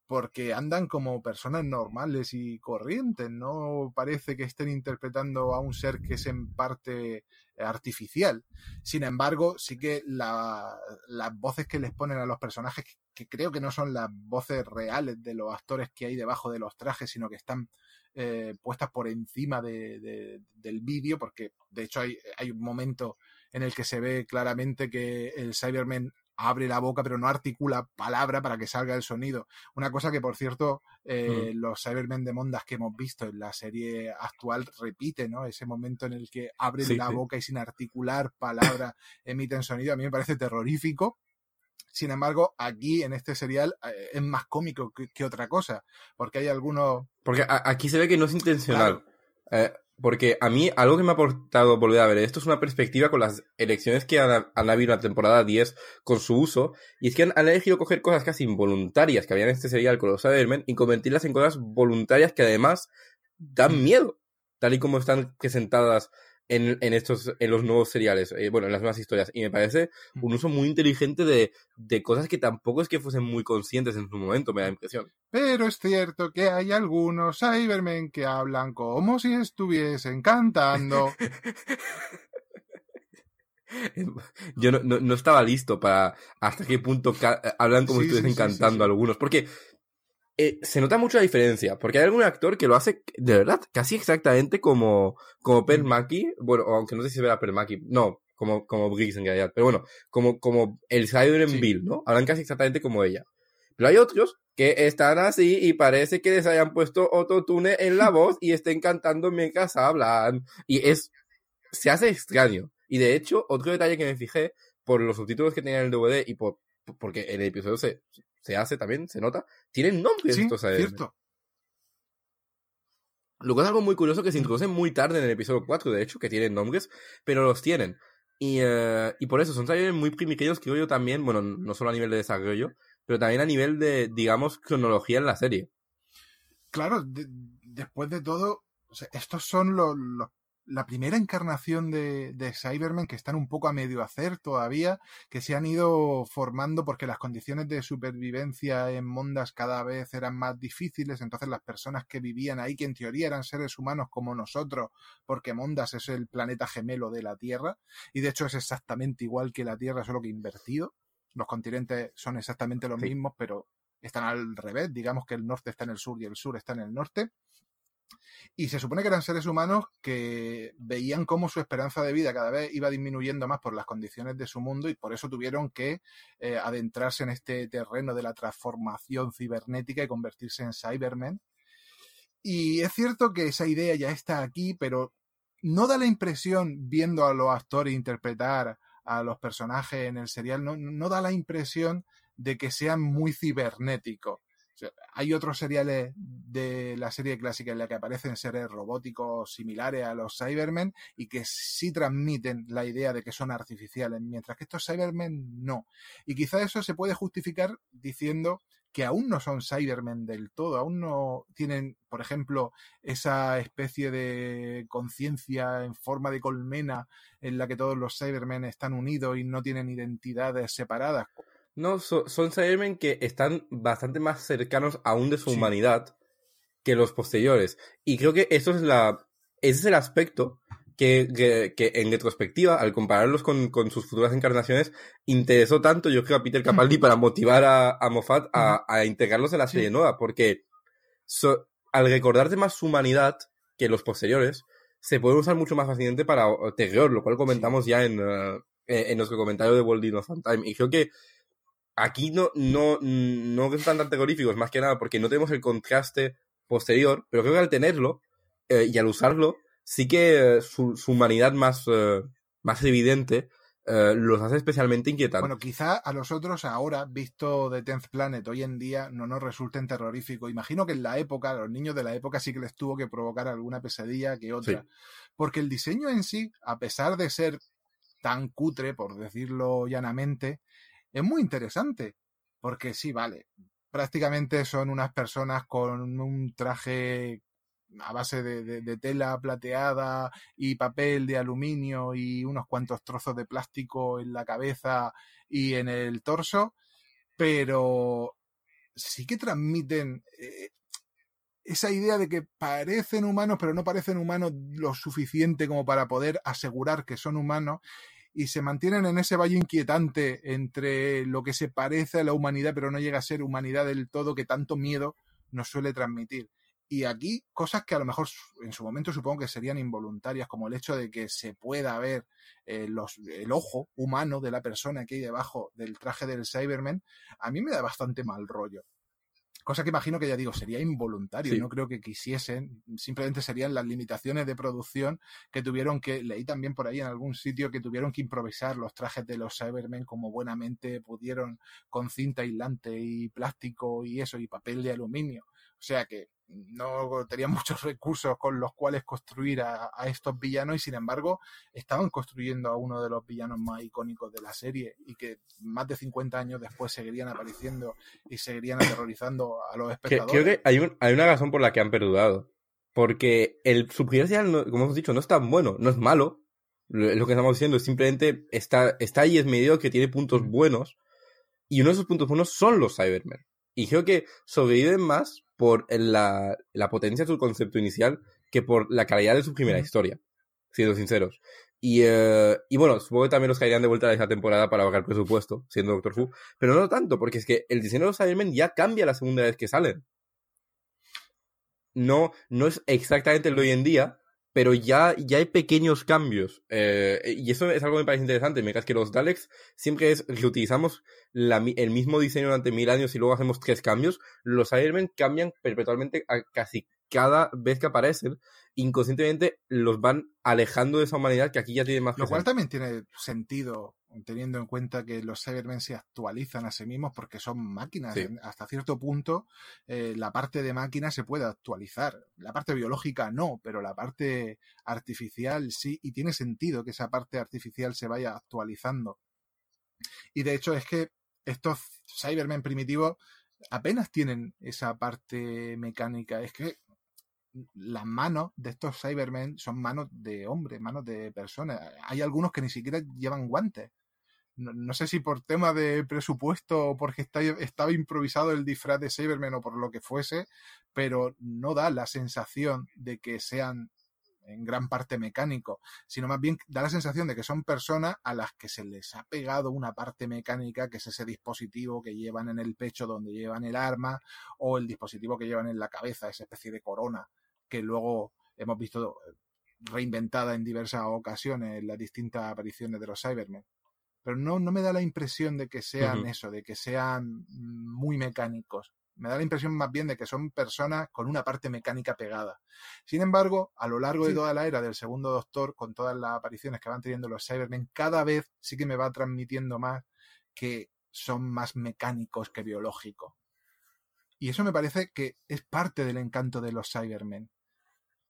Porque andan como personas normales y corrientes, no parece que estén interpretando a un ser que es en parte artificial. Sin embargo, sí que las voces que les ponen a los personajes que creo que no son las voces reales de los actores que hay debajo de los trajes, sino que están eh, puestas por encima de, del vídeo, porque de hecho hay, hay un momento en el que se ve claramente que el Cyberman abre la boca pero no articula palabra para que salga el sonido. Una cosa que, por cierto, eh, mm. los Cybermen de Mondas que hemos visto en la serie actual repite, ¿no? Ese momento en el que abren la boca y sin articular palabra emiten sonido. A mí me parece terrorífico. Sin embargo, aquí en este serial eh, es más cómico que, otra cosa, porque hay algunos... Porque aquí se ve que no es intencional. Eh, porque a mí algo que me ha aportado volver a ver esto es una perspectiva con las elecciones que han, habido en la temporada 10 con su uso, y es que han, elegido coger cosas casi involuntarias que había en este serial con los Cybermen y convertirlas en cosas voluntarias que además dan miedo, tal y como están presentadas en, en, estos, en los nuevos seriales, eh, bueno, en las nuevas historias. Y me parece un uso muy inteligente de, de cosas que tampoco es que fuesen muy conscientes en su momento, me da impresión. Pero es cierto que hay algunos Cybermen que hablan como si estuviesen cantando. <laughs> Yo no, no, estaba listo para hasta qué punto hablan como si estuviesen cantando algunos, porque eh, se nota mucho la diferencia, porque hay algún actor que lo hace, de verdad, casi exactamente como, como Per. Mackie, bueno, aunque no sé si se verá Per Mackie, no, como, como Briggs en realidad, pero bueno, como, como el Siren Sí. Bill, ¿no? Hablan casi exactamente como ella. Pero hay otros que están así y parece que les hayan puesto autotune en la <laughs> voz y estén cantando mientras hablan. Y es, se hace extraño. Y de hecho, otro detalle que me fijé, por los subtítulos que tenía en el DVD y por, porque en el episodio se, se hace también, se nota, tienen nombres Sí, estos cierto. Luego es algo muy curioso que se introduce muy tarde en el episodio 4, de hecho, que tienen nombres, pero los tienen. Y, eh, y por eso son series muy primitivos, creo yo también, bueno, no solo a nivel de desarrollo, pero también a nivel de, digamos, cronología en la serie. Claro, de- después de todo, o sea, estos son los, los- la primera encarnación de, de Cybermen que están un poco a medio hacer todavía, que se han ido formando porque las condiciones de supervivencia en Mondas cada vez eran más difíciles, entonces las personas que vivían ahí, que en teoría eran seres humanos como nosotros, porque Mondas es el planeta gemelo de la Tierra, y de hecho es exactamente igual que la Tierra, solo que invertido. Los continentes son exactamente los Sí. mismos, pero están al revés, digamos que el norte está en el sur y el sur está en el norte. Y se supone que eran seres humanos que veían cómo su esperanza de vida cada vez iba disminuyendo más por las condiciones de su mundo y por eso tuvieron que eh, adentrarse en este terreno de la transformación cibernética y convertirse en Cybermen. Y es cierto que esa idea ya está aquí, pero no da la impresión, viendo a los actores interpretar a los personajes en el serial, no, no da la impresión de que sean muy cibernéticos. Hay otros seriales de la serie clásica en la que aparecen seres robóticos similares a los Cybermen y que sí transmiten la idea de que son artificiales, mientras que estos Cybermen no. Y quizá eso se puede justificar diciendo que aún no son Cybermen del todo, aún no tienen, por ejemplo, esa especie de conciencia en forma de colmena en la que todos los Cybermen están unidos y no tienen identidades separadas. No, so- son Cybermen que están bastante más cercanos aún de su Sí. humanidad que los posteriores. Y creo que eso es la. Ese es el aspecto que, que, que en retrospectiva, al compararlos con, con sus futuras encarnaciones, interesó tanto, yo creo, a Peter Capaldi <laughs> para motivar a, a Moffat a, a integrarlos en la Sí. serie nueva. Porque so- al recordarte más su humanidad que los posteriores, se puede usar mucho más fácilmente para terror, lo cual comentamos ya en, eh, en nuestro comentario de World of Time. Y creo que aquí no, no, no resultan tan terroríficos, más que nada porque no tenemos el contraste posterior, pero creo que al tenerlo eh, y al usarlo, sí que eh, su, su humanidad más, eh, más evidente los hace especialmente inquietantes. Bueno, quizá a los otros ahora, visto de Tenth Planet hoy en día, no nos resulten terroríficos. Imagino que en la época, a los niños de la época sí que les tuvo que provocar alguna pesadilla que otra. Sí. Porque el diseño en sí, a pesar de ser tan cutre, por decirlo llanamente, es muy interesante. Porque sí, vale. Prácticamente son unas personas con un traje a base de, tela plateada y papel de aluminio y unos cuantos trozos de plástico en la cabeza y en el torso, pero sí que transmiten eh, esa idea de que parecen humanos, pero no parecen humanos lo suficiente como para poder asegurar que son humanos y se mantienen en ese valle inquietante entre lo que se parece a la humanidad, pero no llega a ser humanidad del todo que tanto miedo nos suele transmitir. Y aquí cosas que a lo mejor en su momento supongo que serían involuntarias, como el hecho de que se pueda ver eh, los, el ojo humano de la persona que hay debajo del traje del Cyberman, a mí me da bastante mal rollo. Cosa que imagino que ya digo, sería involuntario, Sí. no creo que quisiesen, simplemente serían las limitaciones de producción que tuvieron que, leí también por ahí en algún sitio que tuvieron que improvisar los trajes de los Cybermen como buenamente pudieron con cinta aislante y plástico y eso y papel de aluminio. O sea que no tenían <laughs> muchos recursos con los cuales construir a, a estos villanos y sin embargo estaban construyendo a uno de los villanos más icónicos de la serie y que más de 50 años después seguirían apareciendo y seguirían aterrorizando a los espectadores. creo que hay, un- hay una razón por la que han perdurado. Porque el su primer serial, no- como hemos dicho, no es tan bueno, no es malo. Lo, lo que estamos diciendo es simplemente está, está ahí, es medio que tiene puntos buenos. Y uno de esos puntos buenos son los Cybermen. Y creo que sobreviven más por la, la potencia de su concepto inicial que por la calidad de su primera historia, siendo sinceros. Y, eh, y bueno, supongo que también los caerían de vuelta a esa temporada para bajar presupuesto, siendo Doctor Who. Pero no tanto, porque es que el diseño de los Cybermen ya cambia la segunda vez que salen. no, no es exactamente el de hoy en día, pero ya, ya hay pequeños cambios. Eh, y eso es algo que me parece interesante. Me que los Daleks siempre es reutilizamos la, el mismo diseño durante mil años y luego hacemos tres cambios. Los Cybermen cambian perpetualmente a casi cada vez que aparecen, inconscientemente los van alejando de esa humanidad que aquí ya tiene más Lo cual también tiene sentido, teniendo en cuenta que los Cybermen se actualizan a sí mismos porque son máquinas. Hasta cierto punto, eh, la parte de máquina se puede actualizar. La parte biológica no, pero la parte artificial sí, y tiene sentido que esa parte artificial se vaya actualizando. Y de hecho es que estos Cybermen primitivos apenas tienen esa parte mecánica. Es que las manos de estos Cybermen son manos de hombre, manos de personas. Hay algunos que ni siquiera llevan guantes. No, sé si por tema de presupuesto o porque estaba improvisado el disfraz de Cybermen o por lo que fuese, pero no da la sensación de que sean en gran parte mecánicos, sino más bien da la sensación de que son personas a las que se les ha pegado una parte mecánica, que es ese dispositivo que llevan en el pecho donde llevan el arma, o el dispositivo que llevan en la cabeza, esa especie de corona que luego hemos visto reinventada en diversas ocasiones en las distintas apariciones de los Cybermen. Pero no, no me da la impresión de que sean eso, de que sean muy mecánicos. Me da la impresión más bien de que son personas con una parte mecánica pegada. Sin embargo, a lo largo de toda la era del segundo Doctor, con todas las apariciones que van teniendo los Cybermen, cada vez sí que me va transmitiendo más que son más mecánicos que biológicos. Y eso me parece que es parte del encanto de los Cybermen.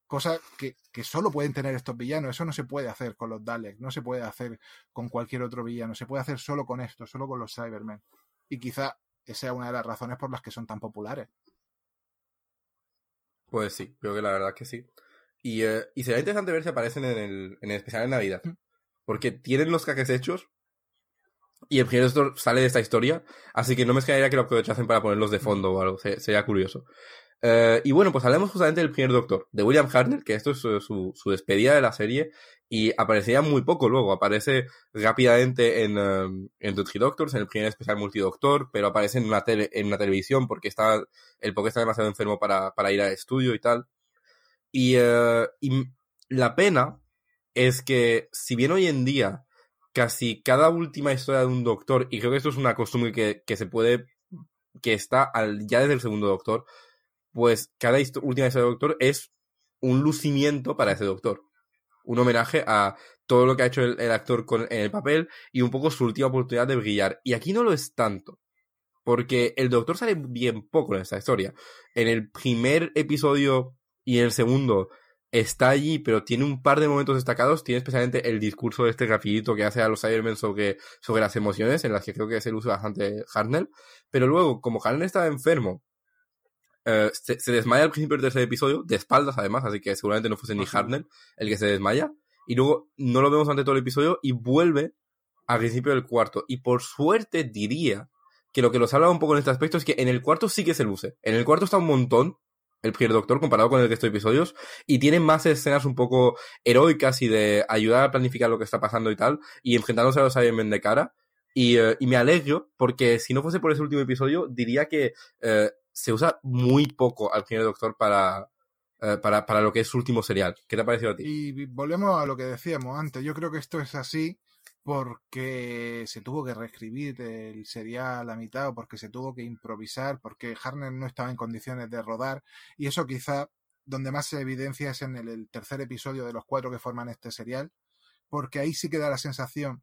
Cosa que, que, solo pueden tener estos villanos. Eso no se puede hacer con los Daleks, no se puede hacer con cualquier otro villano. Se puede hacer solo con esto, solo con los Cybermen. Y quizá esa sea una de las razones por las que son tan populares. Pues sí, creo que la verdad que sí. Y, eh, y será interesante ver si aparecen en el, en el especial de Navidad. Porque tienen los caques hechos y el primer sale de esta historia, así que no me extrañaría que lo aprovechasen para ponerlos de fondo o algo, sería curioso. Eh, y bueno, pues hablemos justamente del primer Doctor, de William Hartnell, que esto es su, su, despedida de la serie, y aparecería muy poco luego, aparece rápidamente en, um, en The Three Doctors, en el primer especial multidoctor, pero aparece en una, tele, en una televisión porque está, el porque está demasiado enfermo para, para ir al estudio y tal. Y, uh, y la pena es que, si bien hoy en día casi cada última historia de un doctor, y creo que esto es una costumbre que, que se puede, que está al, ya desde el segundo doctor, pues cada última historia de Doctor es un lucimiento para ese Doctor. Un homenaje a todo lo que ha hecho el, actor con, en el papel y un poco su última oportunidad de brillar. Y aquí no lo es tanto. Porque el Doctor sale bien poco en esta historia. En el primer episodio y en el segundo está allí, pero tiene un par de momentos destacados. Tiene especialmente el discurso de este rapidito que hace a los Cybermen sobre, sobre las emociones, en las que creo que es el uso bastante Harnell. Pero luego, como Harnell estaba enfermo eh, se, desmaya al principio del tercer episodio, de espaldas además, así que seguramente no fuese ni Hartnell el que se desmaya. Y luego no lo vemos durante todo el episodio y vuelve al principio del cuarto. Y por suerte diría que lo que nos habla un poco en este aspecto es que en el cuarto sí que se luce. En el cuarto está un montón el primer doctor comparado con el resto de episodios y tiene más escenas un poco heroicas y de ayudar a planificar lo que está pasando y tal y enfrentándose a los Cybermen de cara. Y, eh, y, me alegro porque si no fuese por ese último episodio diría que eh, se usa muy poco al primer Doctor para, eh, para, para, lo que es su último serial. ¿Qué te ha parecido a ti? Y volvemos a lo que decíamos antes. Yo creo que esto es así porque se tuvo que reescribir el serial a la mitad o porque se tuvo que improvisar, porque Harner no estaba en condiciones de rodar y eso quizá donde más se evidencia es en el, el tercer episodio de los cuatro que forman este serial, porque ahí sí que da la sensación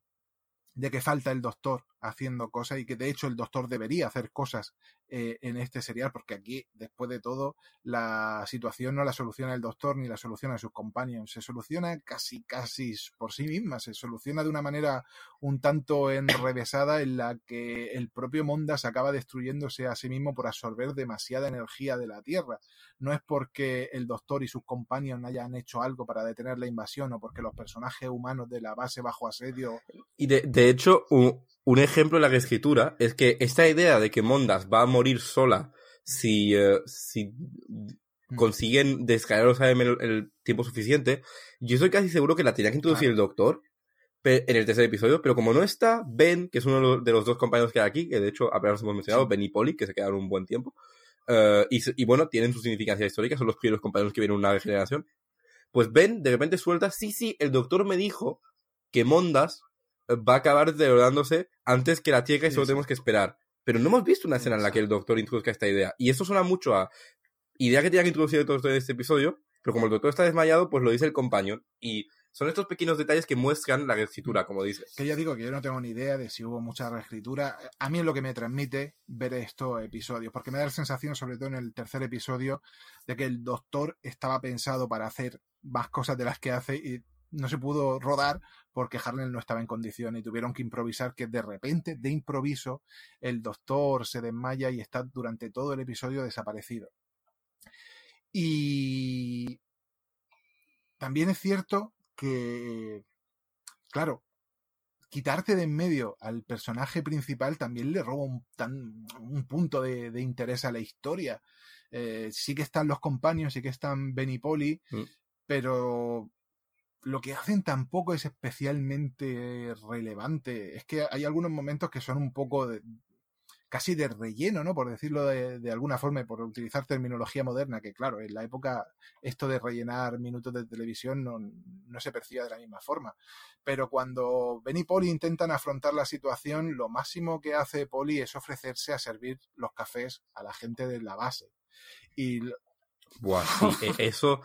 de que falta el doctor haciendo cosas y que de hecho el doctor debería hacer cosas eh, en este serial porque aquí después de todo la situación no la soluciona el doctor ni la soluciona sus compañeros se soluciona casi casi por sí misma se soluciona de una manera un tanto enrevesada en la que el propio Mondas acaba destruyéndose a sí mismo por absorber demasiada energía de la Tierra. No es porque el doctor y sus compañeros no hayan hecho algo para detener la invasión o porque los personajes humanos de la base bajo asedio y de, de hecho un un ejemplo de la escritura es que esta idea de que Mondas va a morir sola si, eh, si mm. consiguen descargar el, el, tiempo suficiente, yo estoy casi seguro que la tenía que introducir el doctor en el tercer episodio, pero como no está Ben, que es uno de los dos compañeros que hay aquí, que de hecho apenas hemos mencionado, Ben y Polly, que se quedaron un buen tiempo, eh, y, y, bueno, tienen su significancia histórica, son los primeros compañeros que vienen una generación. Pues Ben de repente suelta, sí, sí, el doctor me dijo que Mondas va a acabar deteriorándose antes que la Tierra y solo tenemos que esperar. Pero no hemos visto una escena en la que el doctor introduzca esta idea. Y eso suena mucho a idea que tenía que introducir el doctor en este episodio, pero como el doctor está desmayado, pues lo dice el compañero. Y son estos pequeños detalles que muestran la reescritura, como dices. Que ya digo que yo no tengo ni idea de si hubo mucha reescritura. A mí es lo que me transmite ver estos episodios, porque me da la sensación, sobre todo en el tercer episodio, de que el doctor estaba pensado para hacer más cosas de las que hace y no se pudo rodar porque Harnell no estaba en condición y tuvieron que improvisar que de repente, de improviso, el doctor se desmaya y está durante todo el episodio desaparecido. Y también es cierto que, claro, quitarte de en medio al personaje principal también le roba un, tan, un punto de, interés a la historia. Eh, sí que están los compañeros, sí que están Ben y Polly, mm. pero lo que hacen tampoco es especialmente relevante. Es que hay algunos momentos que son un poco de, casi de relleno, ¿no? Por decirlo de, alguna forma, por utilizar terminología moderna, que claro, en la época esto de rellenar minutos de televisión no, no se percibía de la misma forma. Pero cuando Ben y Polly intentan afrontar la situación, lo máximo que hace Polly es ofrecerse a servir los cafés a la gente de la base. Y... Buah, sí, <laughs> e, eso,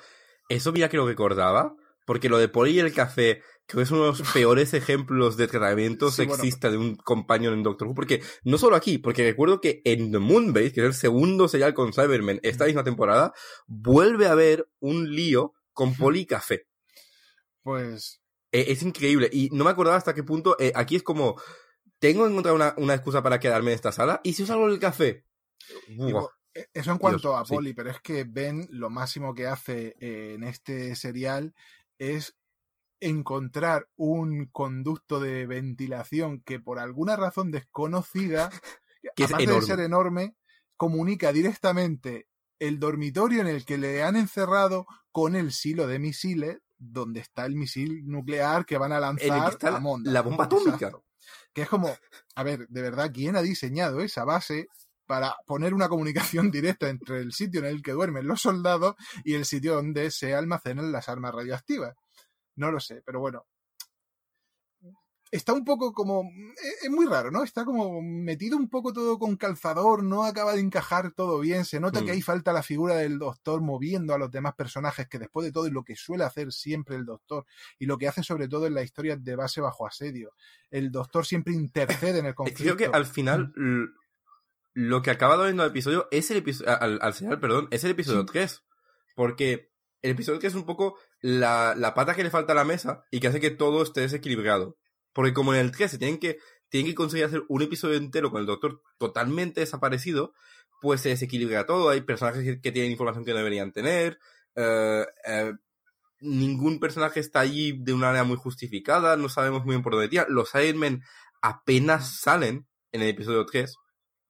eso mira que lo recordaba porque lo de Polly y el café, creo que es uno de los <laughs> peores ejemplos de tratamiento sexista de un compañero en Doctor Who. Porque no solo aquí, porque recuerdo que en The Moonbase, que es el segundo serial con Cybermen esta misma temporada, vuelve a haber un lío con Polly y café. Pues. E, es increíble. Y no me acordaba hasta qué punto. Eh, aquí es como. Tengo que encontrar una, una, excusa para quedarme en esta sala. ¿Y si os hago el café? E, eso en cuanto a Polly, pero es que Ben lo máximo que hace en este serial es encontrar un conducto de ventilación que por alguna razón desconocida, <laughs> que aparte de ser enorme, comunica directamente el dormitorio en el que le han encerrado con el silo de misiles donde está el misil nuclear que van a lanzar a La bomba atómica. Que es como, a ver, de verdad, ¿quién ha diseñado esa base para poner una comunicación <laughs> directa entre el sitio en el que duermen los soldados y el sitio donde se almacenan las armas radioactivas. No lo sé, pero bueno. Está un poco como... Es muy raro, ¿no? Está como metido un poco todo con calzador, no acaba de encajar todo bien, se nota que mm. ahí falta la figura del doctor moviendo a los demás personajes, que después de todo es lo que suele hacer siempre el doctor, y lo que hace sobre todo en la historia de base bajo asedio. El doctor siempre intercede en el conflicto. Creo que al final mm lo que acaba dando el episodio es el episodio, al, al perdón, es el episodio 3. Porque el episodio 3 es un poco la, la pata que le falta a la mesa y que hace que todo esté desequilibrado. Porque como en el 3 se tienen que, tienen que conseguir hacer un episodio entero con el doctor totalmente desaparecido, pues se desequilibra todo. Hay personajes que, tienen información que no deberían tener. Eh, eh, ningún personaje está allí de una manera muy justificada. No sabemos muy bien por dónde tira. Los Ironmen apenas salen en el episodio 3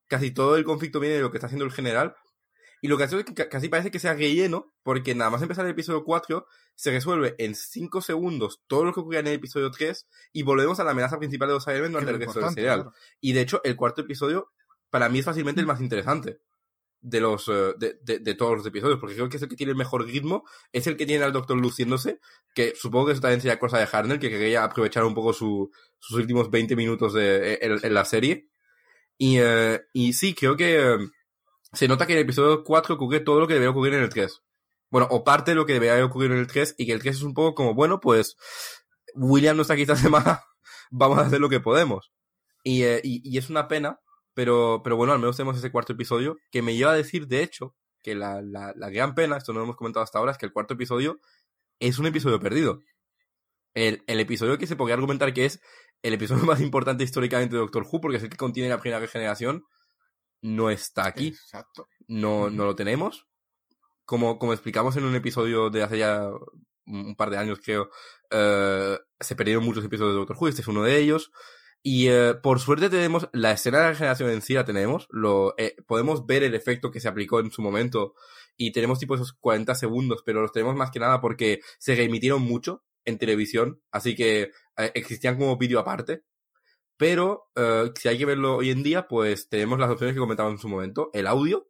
casi todo el conflicto viene de lo que está haciendo el general. Y lo que hace es que casi parece que sea relleno, porque nada más empezar el episodio 4, se resuelve en 5 segundos todo lo que ocurría en el episodio 3 y volvemos a la amenaza principal de los Iron durante el resto del serial. Y de hecho, el cuarto episodio, para mí es fácilmente el más interesante de los eh, de, todos los episodios, porque creo que es el que tiene el mejor ritmo, es el que tiene al doctor luciéndose, que supongo que eso también sería cosa de Harnell, que quería aprovechar un poco su, sus últimos 20 minutos de, en la serie y, eh, y sí, creo que eh, se nota que en el episodio 4 ocurre todo lo que debería ocurrir en el 3. Bueno, o parte de lo que debería ocurrir en el 3 y que el 3 es un poco como, bueno, pues William no está aquí esta <laughs> semana, vamos a hacer lo que podemos. Y, eh, y, y, es una pena, pero, pero bueno, al menos tenemos ese cuarto episodio que me lleva a decir, de hecho, que la, la, la gran pena, esto no lo hemos comentado hasta ahora, es que el cuarto episodio es un episodio perdido. El, el episodio que se podría argumentar que es el episodio <laughs> más importante históricamente de Doctor Who, porque es el que contiene la primera generación, no está aquí. Exacto. No, no lo tenemos. Como, como explicamos en un episodio de hace ya un par de años, creo, eh, se perdieron muchos episodios de Doctor Who, este es uno de ellos. Y eh, por suerte tenemos la escena de la generación en sí, la tenemos. Lo, eh, podemos ver el efecto que se aplicó en su momento y tenemos tipo esos 40 segundos, pero los tenemos más que nada porque se reemitieron mucho en televisión, así que eh, existían como vídeo aparte. Pero eh, si hay que verlo hoy en día, pues tenemos las opciones que comentaba en su momento. El audio,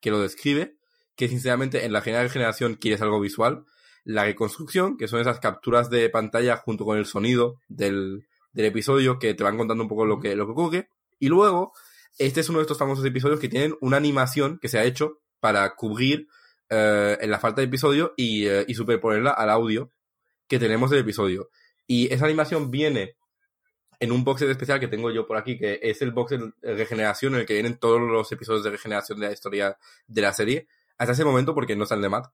que lo describe, que sinceramente en la general generación quieres algo visual, la reconstrucción, que son esas capturas de pantalla junto con el sonido del, del episodio que te van contando un poco lo que, lo que ocurre, y luego, este es uno de estos famosos episodios que tienen una animación que se ha hecho para cubrir eh, en la falta de episodio y, eh, y superponerla al audio que tenemos del episodio. Y esa animación viene en un box especial que tengo yo por aquí, que es el box de regeneración en el que vienen todos los episodios de regeneración de la historia de la serie, hasta ese momento, porque no están de Matt,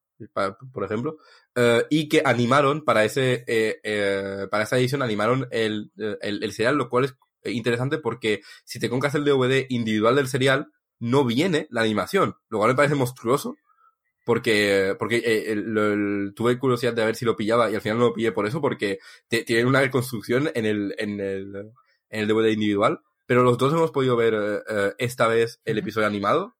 por ejemplo, eh, y que animaron para ese eh, eh, para esa edición animaron el, el, serial, lo cual es interesante porque si te compras el DVD individual del serial, no viene la animación, lo cual me parece monstruoso, porque, porque eh, el, el, tuve curiosidad de ver si lo pillaba y al final no lo pillé por eso, porque te, tienen una reconstrucción en el, en el, en el DVD individual, pero los dos hemos podido ver uh, esta vez el episodio animado.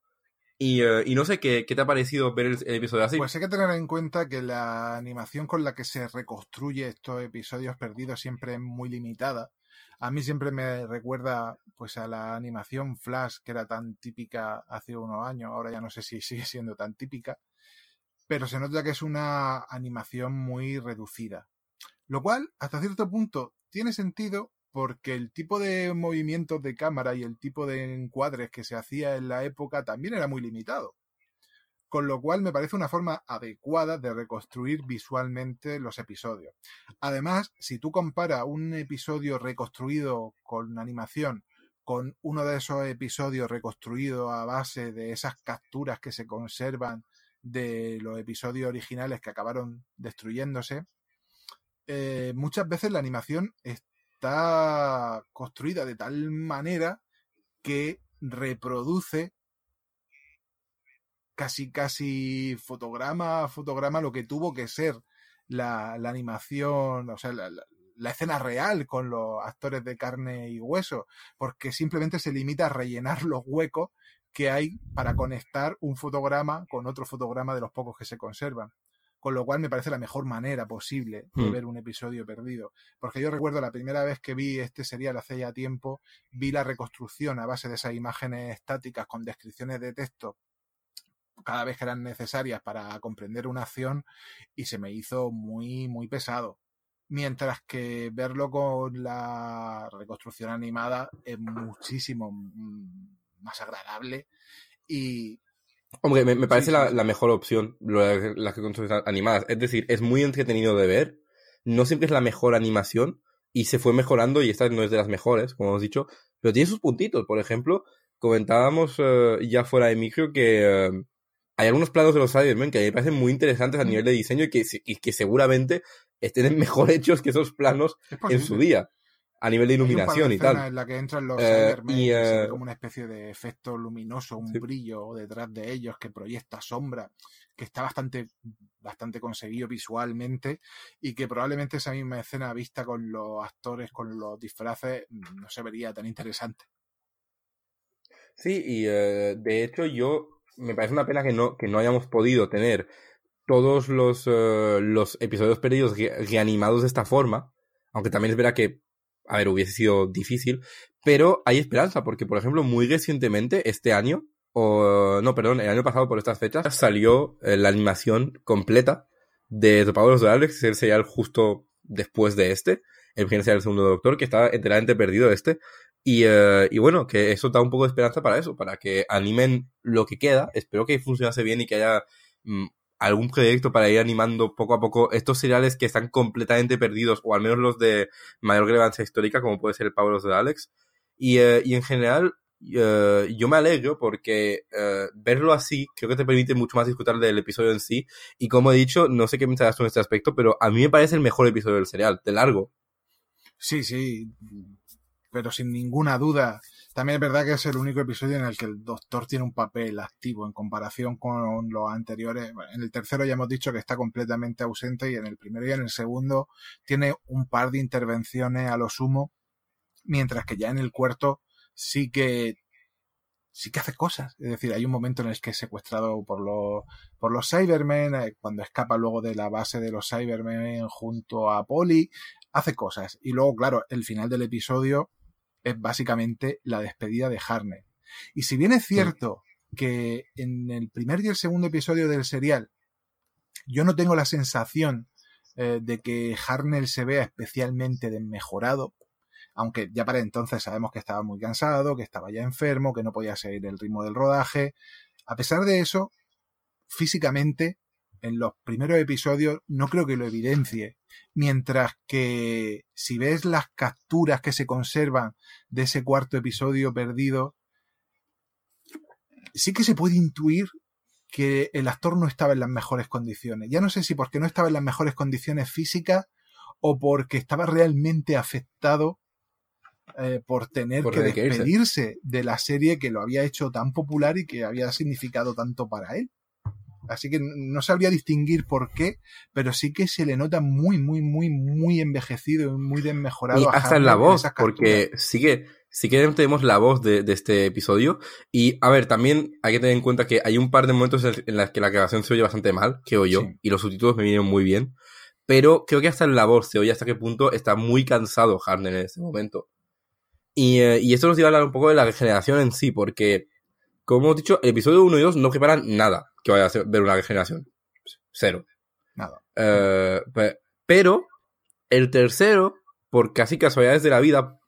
Y, uh, y no sé ¿qué, qué te ha parecido ver el, el, episodio así. Pues hay que tener en cuenta que la animación con la que se reconstruye estos episodios perdidos siempre es muy limitada. A mí siempre me recuerda pues a la animación Flash que era tan típica hace unos años, ahora ya no sé si sigue siendo tan típica, pero se nota que es una animación muy reducida. Lo cual, hasta cierto punto, tiene sentido porque el tipo de movimientos de cámara y el tipo de encuadres que se hacía en la época también era muy limitado. Con lo cual me parece una forma adecuada de reconstruir visualmente los episodios. Además, si tú comparas un episodio reconstruido con animación con uno de esos episodios reconstruidos a base de esas capturas que se conservan de los episodios originales que acabaron destruyéndose, eh, muchas veces la animación está construida de tal manera que reproduce casi casi fotograma a fotograma lo que tuvo que ser la, animación, o sea, la, la, escena real con los actores de carne y hueso, porque simplemente se limita a rellenar los huecos que hay para conectar un fotograma con otro fotograma de los pocos que se conservan. Con lo cual me parece la mejor manera posible de hmm. ver un episodio perdido. Porque yo recuerdo la primera vez que vi este serial hace ya tiempo, vi la reconstrucción a base de esas imágenes estáticas con descripciones de texto cada vez que eran necesarias para comprender una acción y se me hizo muy, muy pesado. Mientras que verlo con la reconstrucción animada es muchísimo más agradable. Y... Hombre, me, me parece sí, la, mejor opción, las la que construyen animadas. Es decir, es muy entretenido de ver, no siempre es la mejor animación y se fue mejorando y esta no es de las mejores, como hemos dicho, pero tiene sus puntitos. Por ejemplo, comentábamos uh, ya fuera de micro que uh, hay algunos planos de los Cybermen que a mí me parecen muy interesantes a nivel de diseño y que, y que seguramente estén <laughs> mejor hechos que esos planos en su día a nivel de iluminación y tal. En la que entran los eh, y, uh, como una especie de efecto luminoso, un sí. brillo detrás de ellos que proyecta sombra, que está bastante, bastante conseguido visualmente y que probablemente esa misma escena vista con los actores, con los disfraces, no se vería tan interesante. Sí, y uh, de hecho yo me parece una pena que no, que no hayamos podido tener todos los, uh, los episodios perdidos reanimados de esta forma, aunque también es verdad que a ver, hubiese sido difícil, pero hay esperanza, porque por ejemplo, muy recientemente, este año, o no, perdón, el año pasado por estas fechas, salió eh, la animación completa de Power of the Alex, el serial justo después de este, el primer serial del segundo Doctor, que estaba enteramente perdido este, y, uh, y bueno, que eso da un poco de esperanza para eso, para que animen lo que queda, espero que funcionase bien y que haya mm, algún proyecto para ir animando poco a poco estos seriales que están completamente perdidos, o al menos los de mayor relevancia histórica, como puede ser el of the Alex. Y, uh, y en general, uh, yo me alegro porque uh, verlo así creo que te permite mucho más disfrutar del episodio en sí. Y como he dicho, no sé qué pensarás tú en este aspecto, pero a mí me parece el mejor episodio del serial, de largo. Sí, sí, pero sin ninguna duda. También es verdad que es el único episodio en el que el doctor tiene un papel activo en comparación con los anteriores. En el tercero ya hemos dicho que está completamente ausente y en el primero y en el segundo tiene un par de intervenciones a lo sumo, mientras que ya en el cuarto sí que sí que hace cosas. Es decir, hay un momento en el que es secuestrado por los, por los Cybermen, eh, cuando escapa luego de la base de los Cybermen junto a Polly, hace cosas. Y luego, claro, el final del episodio es básicamente la despedida de Harnett. Y si bien es cierto que en el primer y el segundo episodio del serial yo no tengo la sensación eh, de que Harnell se vea especialmente desmejorado, aunque ya para entonces sabemos que estaba muy cansado, que estaba ya enfermo, que no podía seguir el ritmo del rodaje. A pesar de eso, físicamente, en los primeros episodios no creo que lo evidencie. Mientras que si ves las capturas que se conservan de ese cuarto episodio perdido, sí que se puede intuir que el actor no estaba en las mejores condiciones. Ya no sé si porque no estaba en las mejores condiciones físicas o porque estaba realmente afectado eh, por tener que despedirse de la serie que lo había hecho tan popular y que había significado tanto para él. Así que no sabría distinguir por qué, pero sí que se le nota muy, muy, muy, muy envejecido y muy desmejorado. Y hasta en la voz, porque sí que, sí que tenemos la voz de, este episodio. Y a ver, también hay que tener en cuenta que hay un par de momentos en los que la grabación se oye bastante mal, que oyo, y los subtítulos me vienen muy bien. Pero creo que hasta en la voz se oye hasta qué punto está muy cansado Harden en ese momento. Y, eh, y esto nos iba a hablar un poco de la regeneración en sí, porque, como hemos dicho, el episodio 1 y 2 no preparan nada que vaya a ver una regeneración. Cero. Nada. Eh, pero el tercero, por casi casualidades de la vida,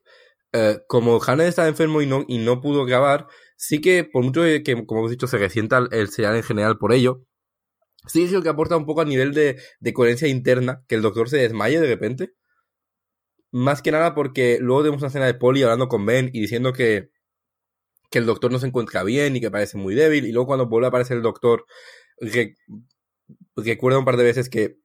eh, como Hannes estaba enfermo y no, y no pudo grabar, sí que, por mucho que, como hemos dicho, se resienta el serial en general por ello, sí es lo que aporta un poco a nivel de, de coherencia interna, que el doctor se desmaye de repente. Más que nada porque luego tenemos una escena de Polly hablando con Ben y diciendo que, que el doctor no se encuentra bien y que parece muy débil. Y luego cuando vuelve a aparecer el doctor, recuerda un par de veces que,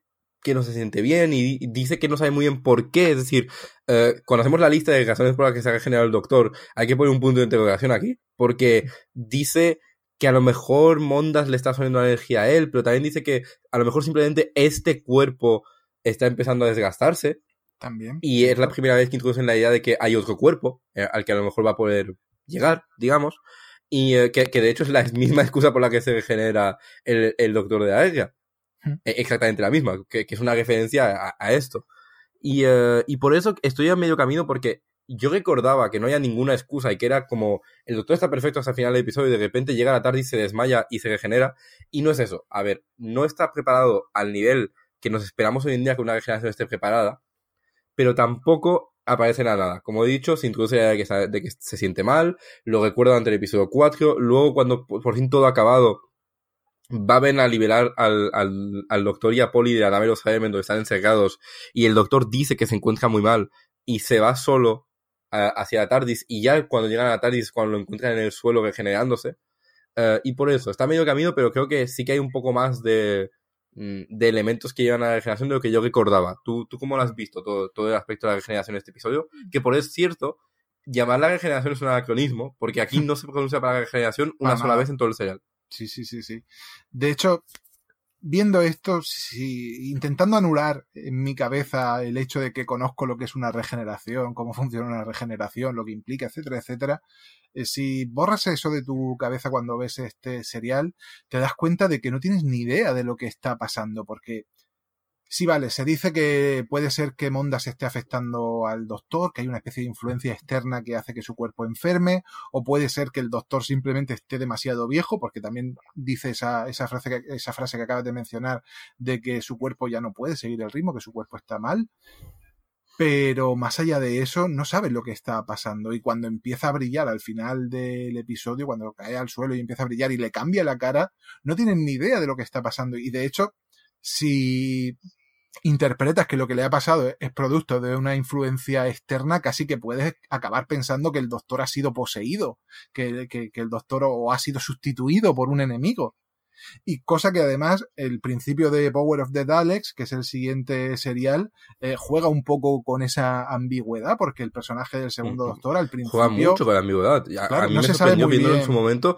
que no se siente bien y, dice que no sabe muy bien por qué. Es decir, eh, cuando hacemos la lista de razones por las que se ha regenerado el doctor, hay que poner un punto de interrogación aquí. Porque dice que a lo mejor Mondas le está sonando la energía a él, pero también dice que a lo mejor simplemente este cuerpo está empezando a desgastarse. También. Y es la primera vez que introducen la idea de que hay otro cuerpo eh, al que a lo mejor va a poder llegar, digamos, y eh, que, de hecho es la <laughs> misma excusa por la que se regenera el, el Doctor de Aegia. E, exactamente la misma, que, es una referencia a, esto. Y, eh, y, por eso estoy a medio camino porque yo recordaba que no había ninguna excusa y que era como el doctor está perfecto hasta el final del episodio y de repente llega la tarde y se desmaya y se regenera. Y no es eso. A ver, no está preparado al nivel que nos esperamos hoy en día que una regeneración esté preparada, pero tampoco aparece nada. Como he dicho, se introduce la idea de que, se siente mal, lo recuerdo ante el episodio 4, luego cuando por fin todo ha acabado, va a liberar al, al, doctor y a Polly de la nave de los donde están encerrados y el doctor dice que se encuentra muy mal y se va solo hacia la TARDIS y ya cuando llegan a la TARDIS cuando lo encuentran en el suelo regenerándose eh, y por eso, está medio camino pero creo que sí que hay un poco más de, de elementos que llevan a la regeneración de lo que yo recordaba. ¿Tú, tú cómo lo has visto todo, todo el aspecto de la regeneración en este episodio? Que por es cierto, llamar la regeneración es un anacronismo, porque aquí no se pronuncia para la regeneración una sola vez en todo el serial. Sí, sí, sí, sí. De hecho, viendo esto, si, intentando anular en mi cabeza el hecho de que conozco lo que es una regeneración, cómo funciona una regeneración, lo que implica, etcétera, etcétera, eh, si borras eso de tu cabeza cuando ves este serial, te das cuenta de que no tienes ni idea de lo que está pasando, porque sí, vale, se dice que puede ser que Mondas esté afectando al doctor, que hay una especie de influencia externa que hace que su cuerpo enferme, o puede ser que el doctor simplemente esté demasiado viejo, porque también dice esa, frase, que, esa frase que acabas de mencionar de que su cuerpo ya no puede seguir el ritmo, que su cuerpo está mal. Pero más allá de eso no sabes lo que está pasando y cuando empieza a brillar al final del episodio, cuando cae al suelo y empieza a brillar y le cambia la cara, no tienen ni idea de lo que está pasando. Y de hecho si interpretas que lo que le ha pasado es producto de una influencia externa, casi que puedes acabar pensando que el doctor ha sido poseído, que, que, que el doctor o ha sido sustituido por un enemigo. Y cosa que además el principio de Power of the Daleks, que es el siguiente serial, eh, juega un poco con esa ambigüedad, porque el personaje del segundo doctor al principio... Juega mucho con la ambigüedad. a mí no me se sorprendió viendo en su momento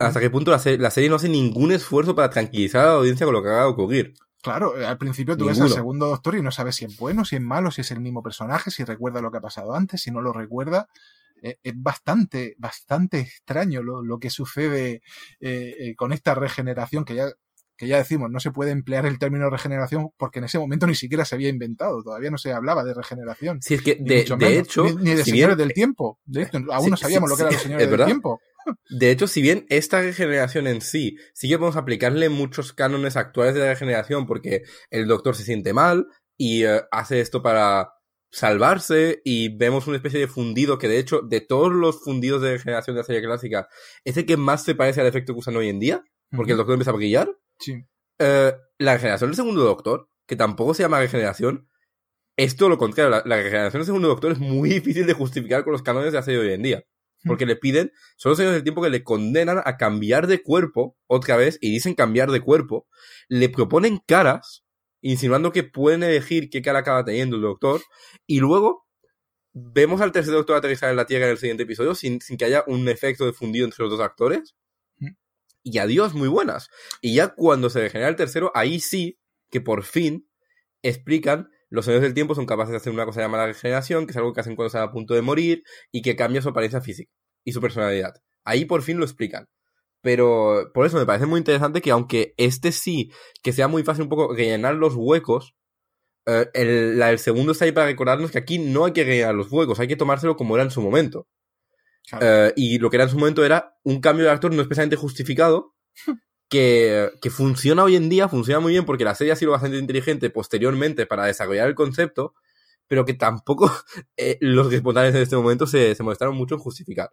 hasta qué punto la, serie no hace ningún esfuerzo para tranquilizar a la audiencia con lo que acaba de ocurrir. Claro, al principio tú ves al segundo doctor y no sabes si es bueno, si es malo, si es el mismo personaje, si recuerda lo que ha pasado antes, si no lo recuerda. Eh, es bastante, bastante extraño lo, que sucede eh, eh, con esta regeneración que ya que ya decimos, no se puede emplear el término regeneración porque en ese momento ni siquiera se había inventado, todavía no se hablaba de regeneración. Sí, es que de, hecho, ni, de señores del tiempo, de aún no sabíamos lo que eran los señores del tiempo. De hecho, si bien esta regeneración en sí, sí que podemos aplicarle muchos cánones actuales de la regeneración, porque el doctor se siente mal y eh, hace esto para salvarse y vemos una especie de fundido que de hecho de todos los fundidos de regeneración de la serie clásica es el que más se parece al efecto que usan hoy en día porque el doctor empieza a brillar. Sí. Eh, la regeneración del segundo doctor que tampoco se llama regeneración es todo lo contrario. La, la regeneración del segundo doctor es muy difícil de justificar con los cánones de la serie de hoy en día porque le piden, son los años del tiempo que le condenan a cambiar de cuerpo otra vez, y dicen cambiar de cuerpo, le proponen caras, insinuando que pueden elegir qué cara acaba teniendo el doctor, y luego vemos al tercer doctor aterrizar en la Tierra en el siguiente episodio sin, sin que haya un efecto de fundido entre los dos actores. Y adiós, muy buenas. Y ya cuando se regenera el tercero, ahí sí que por fin explican los señores del tiempo son capaces de hacer una cosa llamada regeneración, que es algo que hacen cuando están a punto de morir y que cambia su apariencia física y su personalidad. Ahí por fin lo explican. Pero por eso me parece muy interesante que aunque este sí, que sea muy fácil un poco rellenar los huecos, eh, el, la, el segundo está ahí para recordarnos que aquí no hay que rellenar los huecos, hay que tomárselo como era en su momento. Claro. Eh, y lo que era en su momento era un cambio de actor no especialmente justificado, <laughs> que, que, funciona hoy en día, funciona muy bien porque la serie ha sido bastante inteligente posteriormente para desarrollar el concepto, pero que tampoco <laughs> eh, los responsables en este momento se, se molestaron mucho en justificar.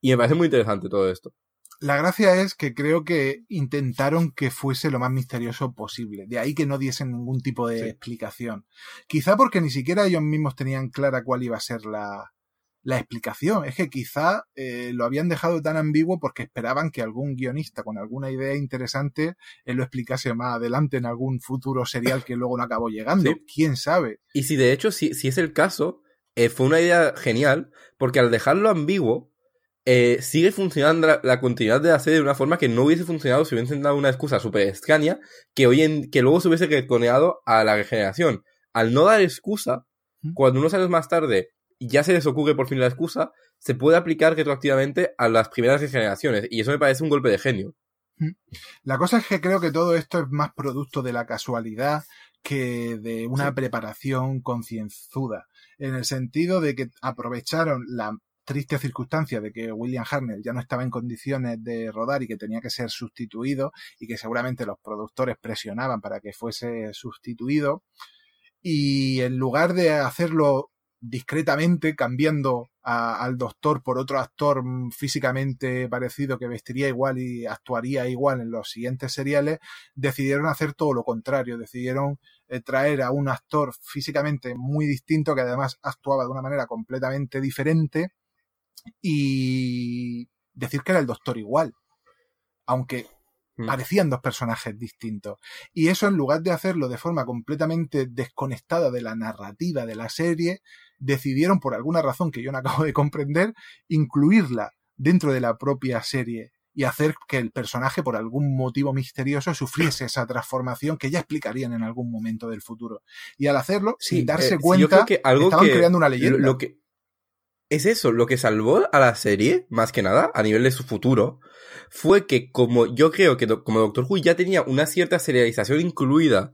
Y me parece muy interesante todo esto. La gracia es que creo que intentaron que fuese lo más misterioso posible. De ahí que no diesen ningún tipo de Sí. explicación. Quizá porque ni siquiera ellos mismos tenían clara cuál iba a ser la, la explicación. Es que quizá eh, lo habían dejado tan ambiguo porque esperaban que algún guionista con alguna idea interesante eh, lo explicase más adelante en algún futuro serial que luego no acabó llegando. Sí. ¿Quién sabe? Y si de hecho, si, si es el caso, eh, fue una idea genial, porque al dejarlo ambiguo, eh, sigue funcionando la, la, continuidad de la serie de una forma que no hubiese funcionado si hubiesen dado una excusa súper extraña que hoy en, que luego se hubiese reconeado a la regeneración. Al no dar excusa, cuando unos años más tarde ya se les ocurre por fin la excusa, se puede aplicar retroactivamente a las primeras regeneraciones. Y eso me parece un golpe de genio. La cosa es que creo que todo esto es más producto de la casualidad que de una Sí. preparación concienzuda. En el sentido de que aprovecharon la triste circunstancia de que William Hartnell ya no estaba en condiciones de rodar y que tenía que ser sustituido y que seguramente los productores presionaban para que fuese sustituido y en lugar de hacerlo discretamente cambiando al doctor por otro actor físicamente parecido que vestiría igual y actuaría igual en los siguientes seriales, decidieron hacer todo lo contrario, decidieron eh, traer a un actor físicamente muy distinto que además actuaba de una manera completamente diferente y decir que era el doctor igual, aunque. Parecían dos personajes distintos. Y eso en lugar de hacerlo de forma completamente desconectada de la narrativa de la serie, decidieron por alguna razón que yo no <laughs> acabo de comprender, incluirla dentro de la propia serie y hacer que el personaje por algún motivo misterioso sufriese esa transformación que ya explicarían en algún momento del futuro. Y al hacerlo, sin darse eh, cuenta, que algo estaban que, creando una leyenda. Lo que, es eso, lo que salvó a la serie, más que nada, a nivel de su futuro, fue que como yo creo que como Doctor Who ya tenía una cierta serialización incluida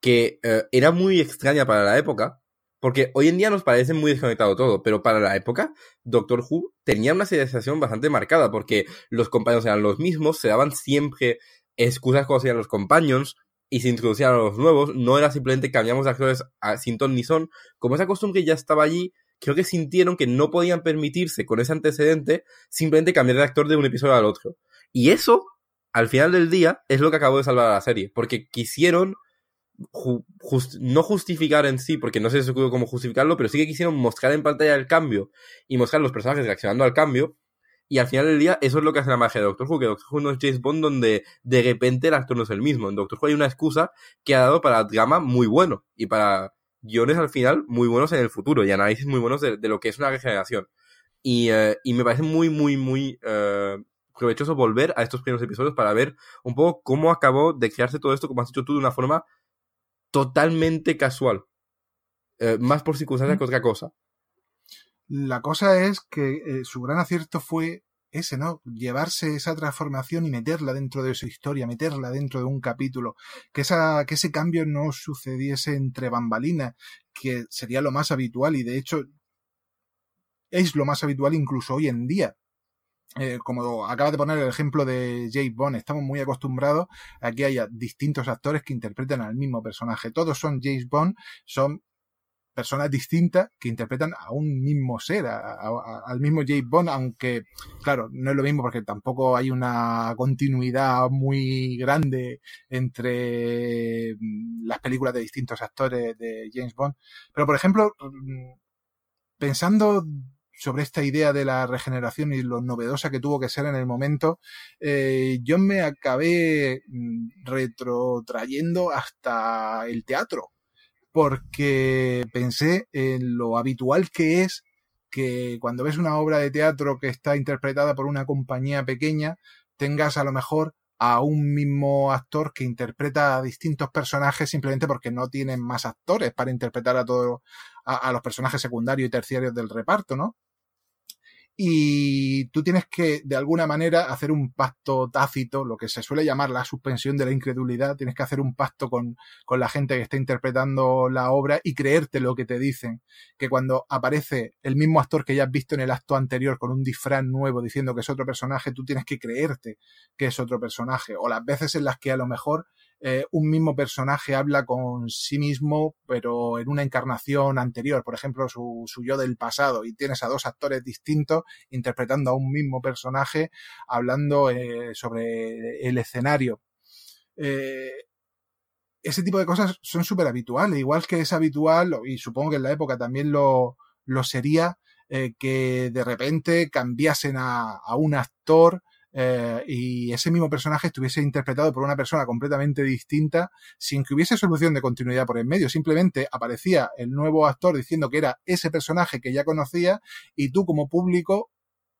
que eh, era muy extraña para la época, porque hoy en día nos parece muy desconectado todo, pero para la época Doctor Who tenía una serialización bastante marcada, porque los compañeros eran los mismos, se daban siempre excusas cuando se los companions, y se introducían a los nuevos, no era simplemente cambiamos de actores a, sin ton ni son, como esa costumbre ya estaba allí, creo que sintieron que no podían permitirse con ese antecedente simplemente cambiar de actor de un episodio al otro. Y eso, al final del día, es lo que acabó de salvar a la serie, porque quisieron no justificar en sí, porque no sé cómo justificarlo, pero sí que quisieron mostrar en pantalla el cambio y mostrar los personajes reaccionando al cambio. Y al final del día, eso es lo que hace la magia de Doctor Who, que Doctor Who no es James Bond donde de repente el actor no es el mismo. En Doctor Who hay una excusa que ha dado para drama muy bueno y para guiones al final muy buenos en el futuro y análisis muy buenos de, de lo que es una regeneración. Y, eh, y me parece muy, muy, muy eh, provechoso volver a estos primeros episodios para ver un poco cómo acabó de crearse todo esto, como has dicho tú, de una forma totalmente casual. Eh, más por circunstancias que otra cosa. La cosa es que su gran acierto fue ese, ¿no? Llevarse esa transformación y meterla dentro de su historia, meterla dentro de un capítulo, que esa, que ese cambio no sucediese entre bambalinas, que sería lo más habitual y de hecho es lo más habitual incluso hoy en día. eh, como acabas de poner el ejemplo de James Bond, estamos muy acostumbrados a que haya distintos actores que interpreten al mismo personaje. Todos son James Bond, son personas distintas que interpretan a un mismo ser, al mismo James Bond, aunque, claro, no es lo mismo porque tampoco hay una continuidad muy grande entre mm, las películas de distintos actores de James Bond. Pero, por ejemplo, mm, pensando sobre esta idea de la regeneración y lo novedosa que tuvo que ser en el momento, eh, yo me acabé mm, retrotrayendo hasta el teatro porque pensé en lo habitual que es que cuando ves una obra de teatro que está interpretada por una compañía pequeña, tengas a lo mejor a un mismo actor que interpreta a distintos personajes simplemente porque no tienen más actores para interpretar a todos a, los personajes secundarios y terciarios del reparto, ¿no? Y tú tienes que, de alguna manera, hacer un pacto tácito, lo que se suele llamar la suspensión de la incredulidad. Tienes que hacer un pacto con, con la gente que está interpretando la obra y creerte lo que te dicen. Que cuando aparece el mismo actor que ya has visto en el acto anterior con un disfraz nuevo diciendo que es otro personaje, tú tienes que creerte que es otro personaje. O las veces en las que a lo mejor eh, un mismo personaje habla con sí mismo, pero en una encarnación anterior, por ejemplo, su, yo del pasado, y tienes a dos actores distintos interpretando a un mismo personaje, hablando eh, sobre el escenario. Eh, ese tipo de cosas son súper habituales, igual que es habitual, y supongo que en la época también lo, lo sería, que de repente cambiasen a, a un actor eh, y ese mismo personaje estuviese interpretado por una persona completamente distinta sin que hubiese solución de continuidad por en medio. Simplemente aparecía el nuevo actor diciendo que era ese personaje que ya conocía y tú como público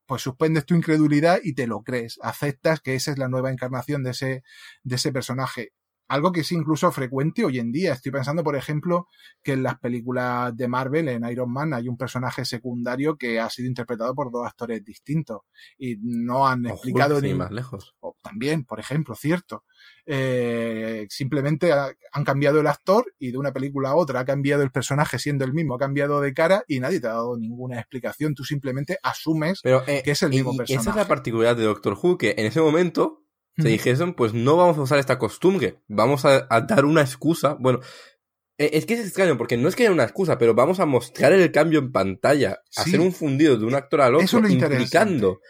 pues suspendes tu incredulidad y te lo crees, aceptas que esa es la nueva encarnación de ese, de ese personaje algo que es incluso frecuente hoy en día. Estoy pensando, por ejemplo, que en las películas de Marvel, en Iron Man, hay un personaje secundario que ha sido interpretado por dos actores distintos y no han explicado ni más lejos. O también, por ejemplo, cierto. Eh, simplemente han cambiado el actor y de una película a otra ha cambiado el personaje siendo el mismo, ha cambiado de cara y nadie te ha dado ninguna explicación. Tú simplemente asumes eh, que es el mismo personaje. Esa es la particularidad de Doctor Who, que en ese momento se dijesen, pues no vamos a usar esta costumbre, vamos a, dar una excusa. Bueno, e, es que es extraño, porque no es que haya una excusa, pero vamos a mostrar el cambio en pantalla, hacer un fundido de un actor al otro, implicando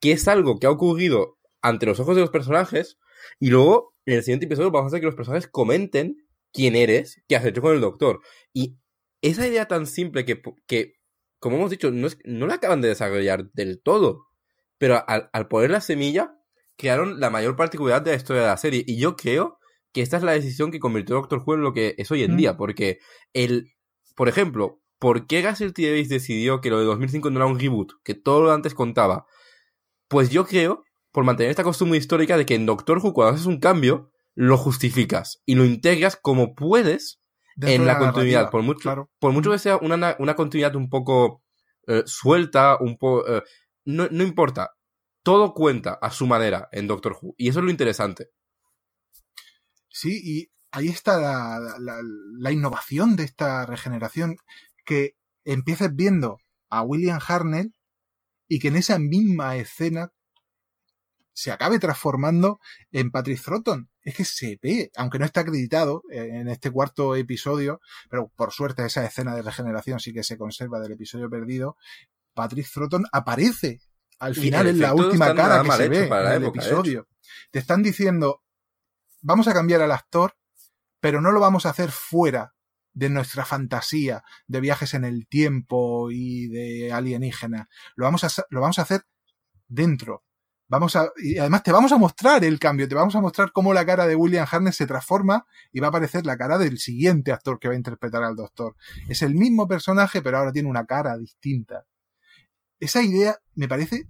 que es algo que ha ocurrido ante los ojos de los personajes, y luego en el siguiente episodio vamos a hacer que los personajes comenten quién eres, qué has hecho con el doctor. Y esa idea tan simple que, que como hemos dicho, no, es, no la acaban de desarrollar del todo, pero al, al poner la semilla, crearon la mayor particularidad de la historia de la serie. Y yo creo que esta es la decisión que convirtió a Doctor Who en lo que es hoy en día. Porque el. Por ejemplo, ¿por qué Russell T. Davis decidió que lo de 2005 no era un reboot? Que todo lo antes contaba. Pues yo creo, por mantener esta costumbre histórica de que en Doctor Who, cuando haces un cambio, lo justificas y lo integras como puedes en la, continuidad. Por mucho, por mucho que sea una, una continuidad un poco eh, suelta, un poco. Eh, no, no importa todo cuenta a su manera en Doctor Who. Y eso es lo interesante. Sí, y ahí está la, innovación de esta regeneración, que empieces viendo a William Harnell y que en esa misma escena se acabe transformando en Patrick Throton. Es que se ve, aunque no está acreditado en este cuarto episodio, pero por suerte esa escena de regeneración sí que se conserva del episodio perdido, Patrick Throton aparece al final es la última cara que se ve en el episodio. Te están diciendo, vamos a cambiar al actor, pero no lo vamos a hacer fuera de nuestra fantasía de viajes en el tiempo y de alienígenas. Lo vamos a, lo vamos a hacer dentro. Vamos a, y además te vamos a mostrar el cambio, te vamos a mostrar cómo la cara de William Harness se transforma y va a aparecer la cara del siguiente actor que va a interpretar al doctor. Es el mismo personaje, pero ahora tiene una cara distinta esa idea me parece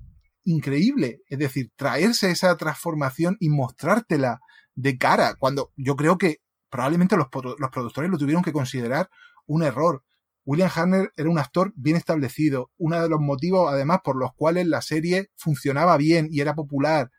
increíble. Es decir, traerse esa transformación y mostrártela de cara, cuando yo creo que probablemente los, los productores lo tuvieron que considerar un error. William Harner era un actor bien establecido, uno de los motivos además por los cuales la serie funcionaba bien y era popular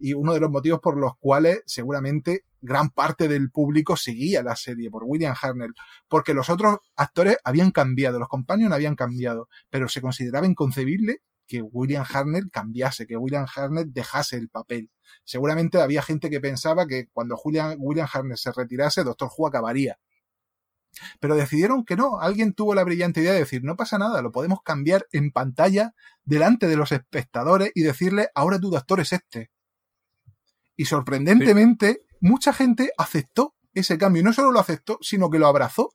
y uno de los motivos por los cuales seguramente gran parte del público seguía la serie por William Harnell, porque los otros actores habían cambiado, los compañeros habían cambiado, pero se consideraba inconcebible que William Hartnell cambiase, que William Hartnell dejase el papel. Seguramente había gente que pensaba que cuando William Hartnell se retirase, Doctor Who acabaría. Pero decidieron que no. Alguien tuvo la brillante idea de decir, no pasa nada, lo podemos cambiar en pantalla delante de los espectadores y decirle, ahora tu doctor es este. Y sorprendentemente, mucha gente aceptó ese cambio. Y no solo lo aceptó, sino que lo abrazó.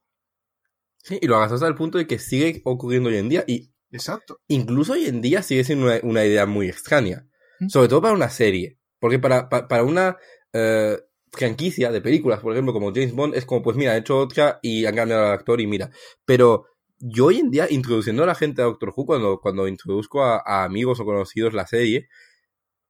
Sí, y lo abrazó hasta el punto de que sigue ocurriendo hoy en día. Y Exacto. Incluso hoy en día sigue siendo una, idea muy extraña. ¿Mm? Sobre todo para una serie. Porque para, para, una eh, franquicia de películas, por ejemplo, como James Bond, es como, pues mira, he hecho otra y han cambiado al actor y mira. Pero yo hoy en día, introduciendo a la gente a Doctor Who, cuando, cuando introduzco a, amigos o conocidos la serie,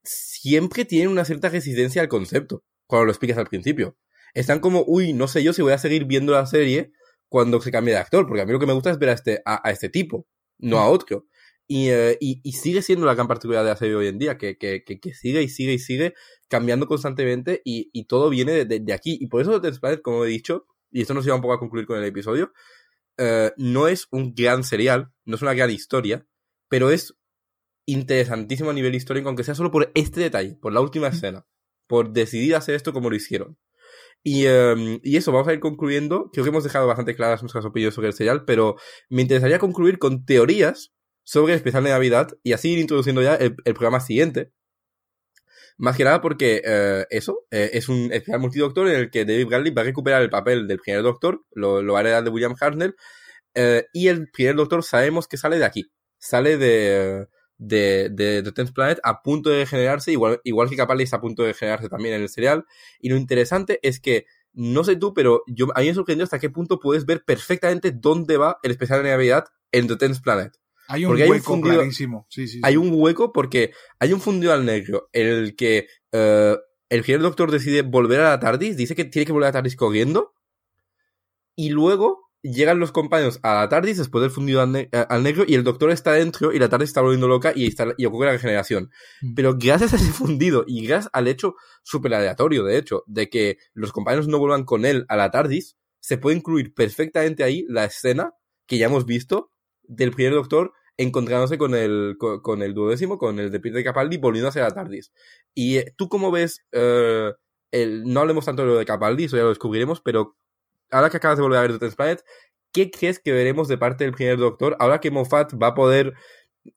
siempre tienen una cierta resistencia al concepto, cuando lo explicas al principio. Están como, uy, no sé yo si voy a seguir viendo la serie cuando se cambie de actor, porque a mí lo que me gusta es ver a este, a, este tipo, no a otro. Eh, y, y, sigue siendo la gran particularidad de la serie hoy en día, que, que, que, sigue y sigue y sigue cambiando constantemente y, y todo viene de, de, aquí. Y por eso The Planet, como he dicho, y esto nos lleva un poco a concluir con el episodio, eh, no es un gran serial, no es una gran historia, pero es interesantísimo a nivel histórico, aunque sea solo por este detalle, por la última escena, por decidir hacer esto como lo hicieron. Y, em, y, eso, vamos a ir concluyendo. Creo que hemos dejado bastante claras nuestras opiniones sobre el serial, pero me interesaría concluir con teorías sobre el especial de Navidad y así ir introduciendo ya el, programa siguiente. Más que nada porque eh, eso eh, es un especial multidoctor en el que David Bradley va a recuperar el papel del primer doctor, lo, lo va a heredar de William Hartnell, eh, y el primer doctor sabemos que sale de aquí, sale de, de, de, de Tenth Planet a punto de regenerarse, igual, igual que Capaldi está a punto de regenerarse también en el serial. Y lo interesante es que, no sé tú, pero yo, a mí me sorprendió hasta qué punto puedes ver perfectamente dónde va el especial de Navidad en The Tenth Planet. Hay un hueco clarísimo. Hay un hueco porque hay un fundido al negro en el que uh, el primer doctor decide volver a la TARDIS, dice que tiene que volver a la TARDIS corriendo, y luego llegan los compañeros a la TARDIS después del fundido al, negro y el doctor está dentro y la TARDIS está volviendo loca y, está, y ocurre la regeneración. Mm. Pero gracias a ese fundido y gracias al hecho súper aleatorio, de hecho, de que los compañeros no vuelvan con él a la TARDIS, se puede incluir perfectamente ahí la escena que ya hemos visto del primer doctor encontrándose con el, con, el duodécimo, con el de Peter Capaldi, volviendo hacia la TARDIS. Y eh, tú cómo ves, eh, el, no hablemos tanto de lo de Capaldi, eso ya lo descubriremos, pero ahora que acabas de volver a ver The Planet, ¿qué crees que veremos de parte del primer doctor ahora que Moffat va a poder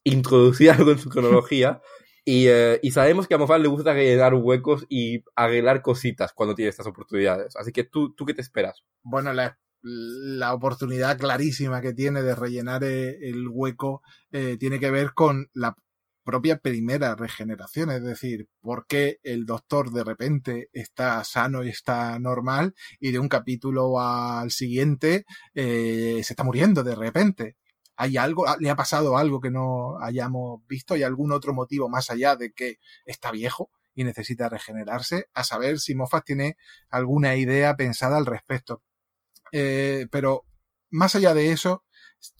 introducir <laughs> algo en su cronología? Y, eh, y, sabemos que a Moffat le gusta rellenar huecos y arreglar cositas cuando tiene estas oportunidades. Así que tú, ¿tú qué te esperas? Bueno, la, la oportunidad clarísima que tiene de rellenar eh, el hueco eh, tiene que ver con la propia primera regeneración, es decir, por qué el doctor de repente está sano y está normal y de un capítulo al siguiente eh, se está muriendo de repente. ¿Hay algo, le ha pasado algo que no hayamos visto? ¿Hay algún otro motivo más allá de que está viejo y necesita regenerarse? A saber si Moffat tiene alguna idea pensada al respecto. Eh, pero más allá de eso,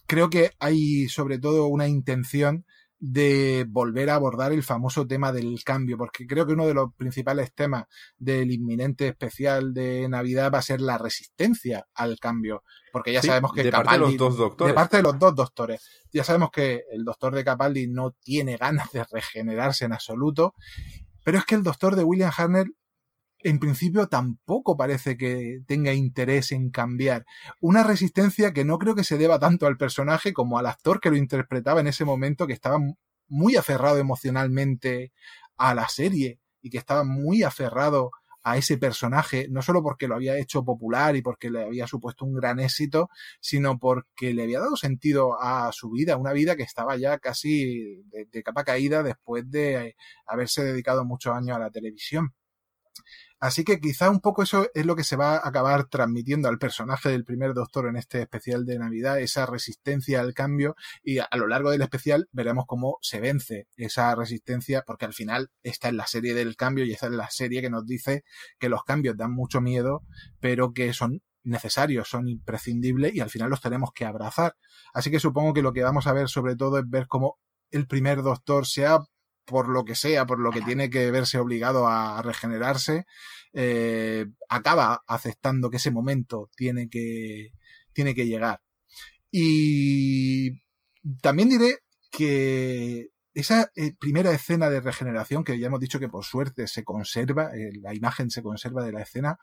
creo que hay sobre todo una intención de volver a abordar el famoso tema del cambio, porque creo que uno de los principales temas del inminente especial de Navidad va a ser la resistencia al cambio, porque ya sabemos que de parte de los dos doctores. de parte de los dos doctores, ya sabemos que el doctor de Capaldi no tiene ganas de regenerarse en absoluto, pero es que el doctor de William Hartnell en principio tampoco parece que tenga interés en cambiar. Una resistencia que no creo que se deba tanto al personaje como al actor que lo interpretaba en ese momento, que estaba muy aferrado emocionalmente a la serie y que estaba muy aferrado a ese personaje, no solo porque lo había hecho popular y porque le había supuesto un gran éxito, sino porque le había dado sentido a su vida, una vida que estaba ya casi de, capa caída después de haberse dedicado muchos años a la televisión. Así que quizá un poco eso es lo que se va a acabar transmitiendo al personaje del primer doctor en este especial de Navidad, esa resistencia al cambio y a lo largo del especial veremos cómo se vence esa resistencia porque al final está en la serie del cambio y esta es la serie que nos dice que los cambios dan mucho miedo pero que son necesarios, son imprescindibles y al final los tenemos que abrazar. Así que supongo que lo que vamos a ver sobre todo es ver cómo el primer doctor se ha por lo que sea, por lo que tiene que verse obligado a regenerarse, eh, acaba aceptando que ese momento tiene que, tiene que llegar. Y también diré que esa eh, primera escena de regeneración, que ya hemos dicho que por suerte se conserva, eh, la imagen se conserva de la escena,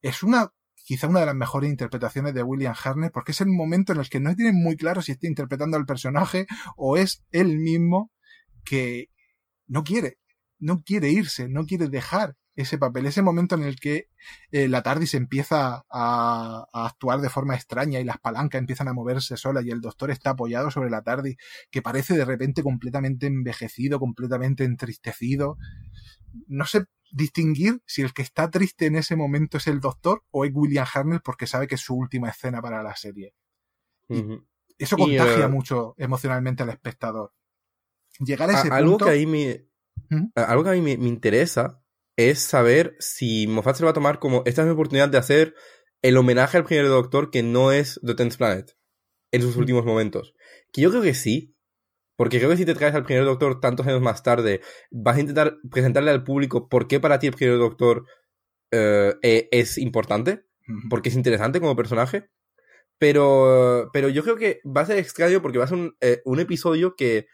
es una quizá una de las mejores interpretaciones de William Harnett, porque es el momento en el que no tiene muy claro si está interpretando al personaje o es él mismo que no quiere, no quiere irse, no quiere dejar ese papel, ese momento en el que eh, la TARDIS empieza a, a, actuar de forma extraña y las palancas empiezan a moverse solas y el doctor está apoyado sobre la TARDIS, que parece de repente completamente envejecido, completamente entristecido. No sé distinguir si el que está triste en ese momento es el doctor o es William Harnell porque sabe que es su última escena para la serie. Y eso contagia y, uh, mucho emocionalmente al espectador. Llegar a ese algo punto... Que ahí me, ¿Mm? Algo que a mí me, me interesa es saber si Moffat se va a tomar como esta es mi oportunidad de hacer el homenaje al primer doctor que no es The Tenth Planet en sus últimos momentos. Que yo creo que sí, porque creo que si te traes al primer doctor tantos años más tarde, vas a intentar presentarle al público por qué para ti el primer doctor uh, es importante, porque es interesante como personaje. Pero, pero yo creo que va a ser extraño porque va a ser un, eh, un episodio que,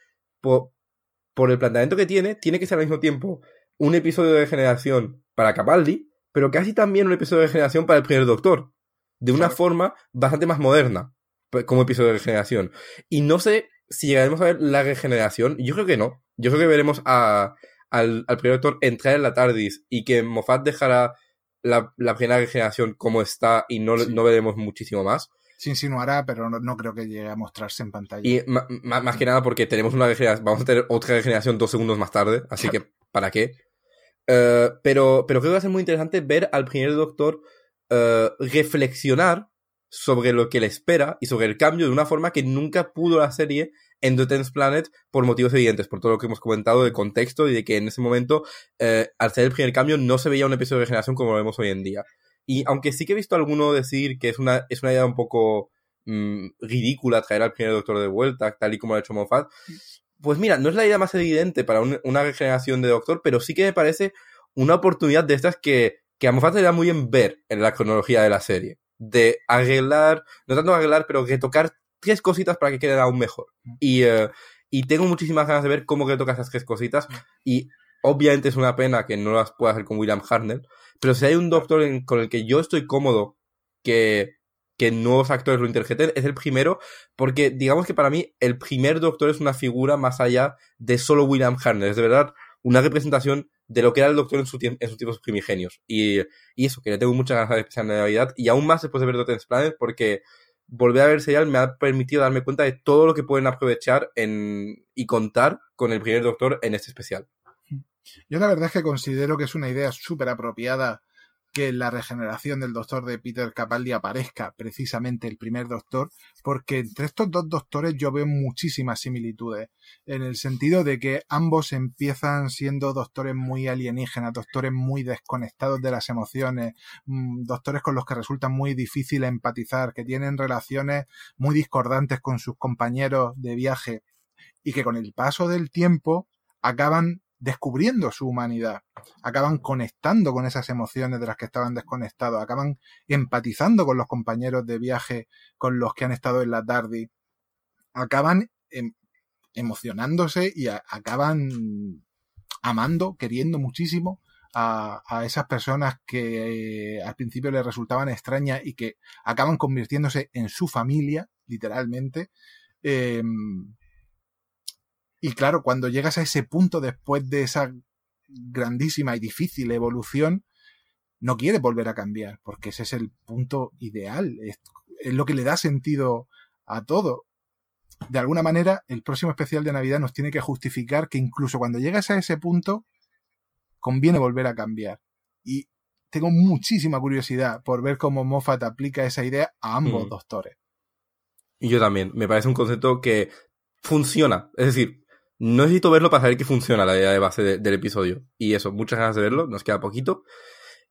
por el planteamiento que tiene, tiene que ser al mismo tiempo un episodio de generación para Capaldi, pero casi también un episodio de generación para el primer Doctor. De una claro. forma bastante más moderna, como episodio de generación. Y no sé si llegaremos a ver la regeneración. Yo creo que no. Yo creo que veremos a, al, al primer Doctor entrar en la TARDIS y que Moffat dejará la, la primera regeneración como está y no, sí. no veremos muchísimo más. Se insinuará, pero no, no, creo que llegue a mostrarse en pantalla. Y más que nada porque tenemos una vamos a tener otra regeneración dos segundos más tarde, así que ¿para qué? Uh, pero, pero creo que va a ser muy interesante ver al primer doctor uh, reflexionar sobre lo que le espera y sobre el cambio de una forma que nunca pudo la serie en The Tenth Planet por motivos evidentes, por todo lo que hemos comentado de contexto y de que en ese momento, uh, al ser el primer cambio, no se veía un episodio de generación como lo vemos hoy en día. Y aunque sí que he visto a alguno decir que es una, es una idea un poco mmm, ridícula traer al primer doctor de vuelta, tal y como lo ha hecho Moffat, pues mira, no es la idea más evidente para un, una regeneración de Doctor, pero sí que me parece una oportunidad de estas que, que a Moffat le da muy bien ver en la cronología de la serie. De arreglar, no tanto arreglar, pero retocar tres cositas para que queden aún mejor. Y, uh, y tengo muchísimas ganas de ver cómo retoca esas tres cositas. Y obviamente es una pena que no las pueda hacer con William Hartnell, pero si hay un Doctor en, con el que yo estoy cómodo que que nuevos actores lo interpreten, es el primero, porque digamos que para mí el primer Doctor es una figura más allá de solo William Hartnell, es de verdad una representación de lo que era el Doctor en, su en sus tiempos primigenios. Y, y, eso, que le tengo muchas ganas de especial de Navidad, y aún más después de ver Doctor Planet, porque volver a ver serial me ha permitido darme cuenta de todo lo que pueden aprovechar en, y contar con el primer Doctor en este especial. Yo la verdad es que considero que es una idea súper apropiada que la regeneración del doctor de Peter Capaldi aparezca precisamente el primer doctor, porque entre estos dos doctores yo veo muchísimas similitudes, en el sentido de que ambos empiezan siendo doctores muy alienígenas, doctores muy desconectados de las emociones, mmm, doctores con los que resulta muy difícil empatizar, que tienen relaciones muy discordantes con sus compañeros de viaje y que con el paso del tiempo acaban descubriendo su humanidad, acaban conectando con esas emociones de las que estaban desconectados, acaban empatizando con los compañeros de viaje con los que han estado en la tarde, acaban em emocionándose y acaban amando, queriendo muchísimo a, esas personas que eh, al principio les resultaban extrañas y que acaban convirtiéndose en su familia, literalmente. Eh, y claro, cuando llegas a ese punto después de esa grandísima y difícil evolución, no quieres volver a cambiar, porque ese es el punto ideal, es, es, lo que le da sentido a todo. De alguna manera, el próximo especial de Navidad nos tiene que justificar que incluso cuando llegas a ese punto, conviene volver a cambiar. Y tengo muchísima curiosidad por ver cómo Moffat aplica esa idea a ambos mm. doctores. Y yo también, me parece un concepto que funciona. Es decir, no necesito verlo para saber que funciona la idea de base de, del episodio. Y eso, muchas ganas de verlo, nos queda poquito.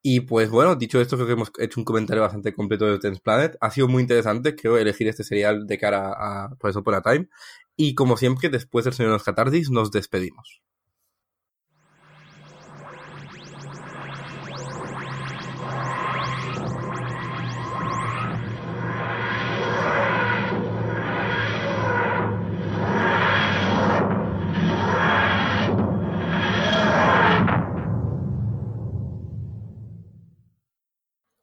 Y pues bueno, dicho esto, creo que hemos hecho un comentario bastante completo de Tense Planet. Ha sido muy interesante, creo, elegir este serial de cara a, por eso, Time. Y como siempre, después del Señor de nos despedimos.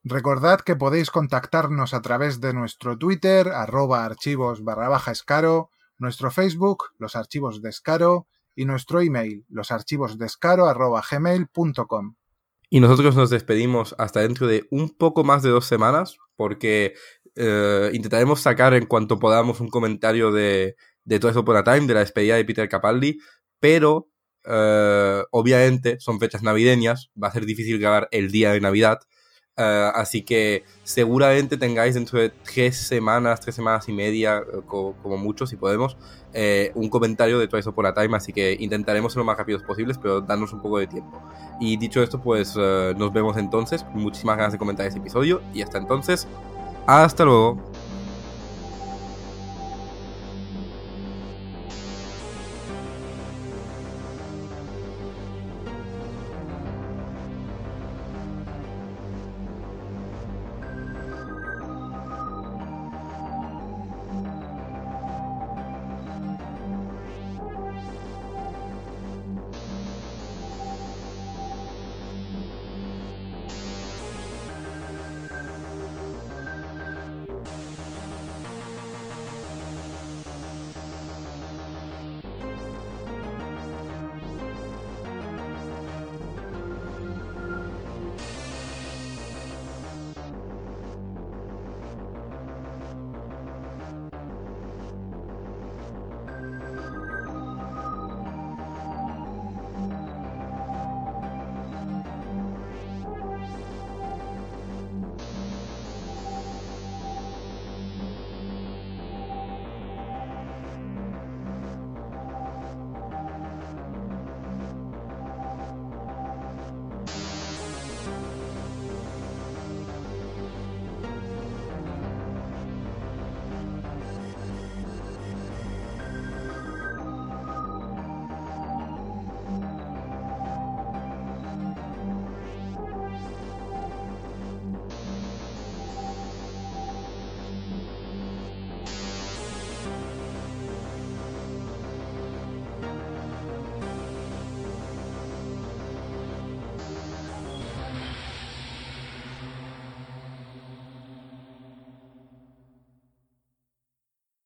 Recordad que podéis contactarnos a través de nuestro Twitter, arroba archivos barra baja escaro, nuestro Facebook, los archivos de escaro, y nuestro email, losarchivosdescaro arroba gmail.com. Y nosotros nos despedimos hasta dentro de un poco más de dos semanas, porque eh, intentaremos sacar en cuanto podamos un comentario de, de todo eso por a Time, de la despedida de Peter Capaldi, pero eh, obviamente son fechas navideñas, va a ser difícil grabar el día de Navidad, eh, así que seguramente tengáis dentro de tres semanas, tres semanas y media, como, mucho, si podemos, un comentario de eso por a Time, así que intentaremos ser lo más rápidos posibles, pero darnos un poco de tiempo. Y dicho esto, pues nos vemos entonces, muchísimas ganas de comentar este episodio, y hasta entonces, hasta luego.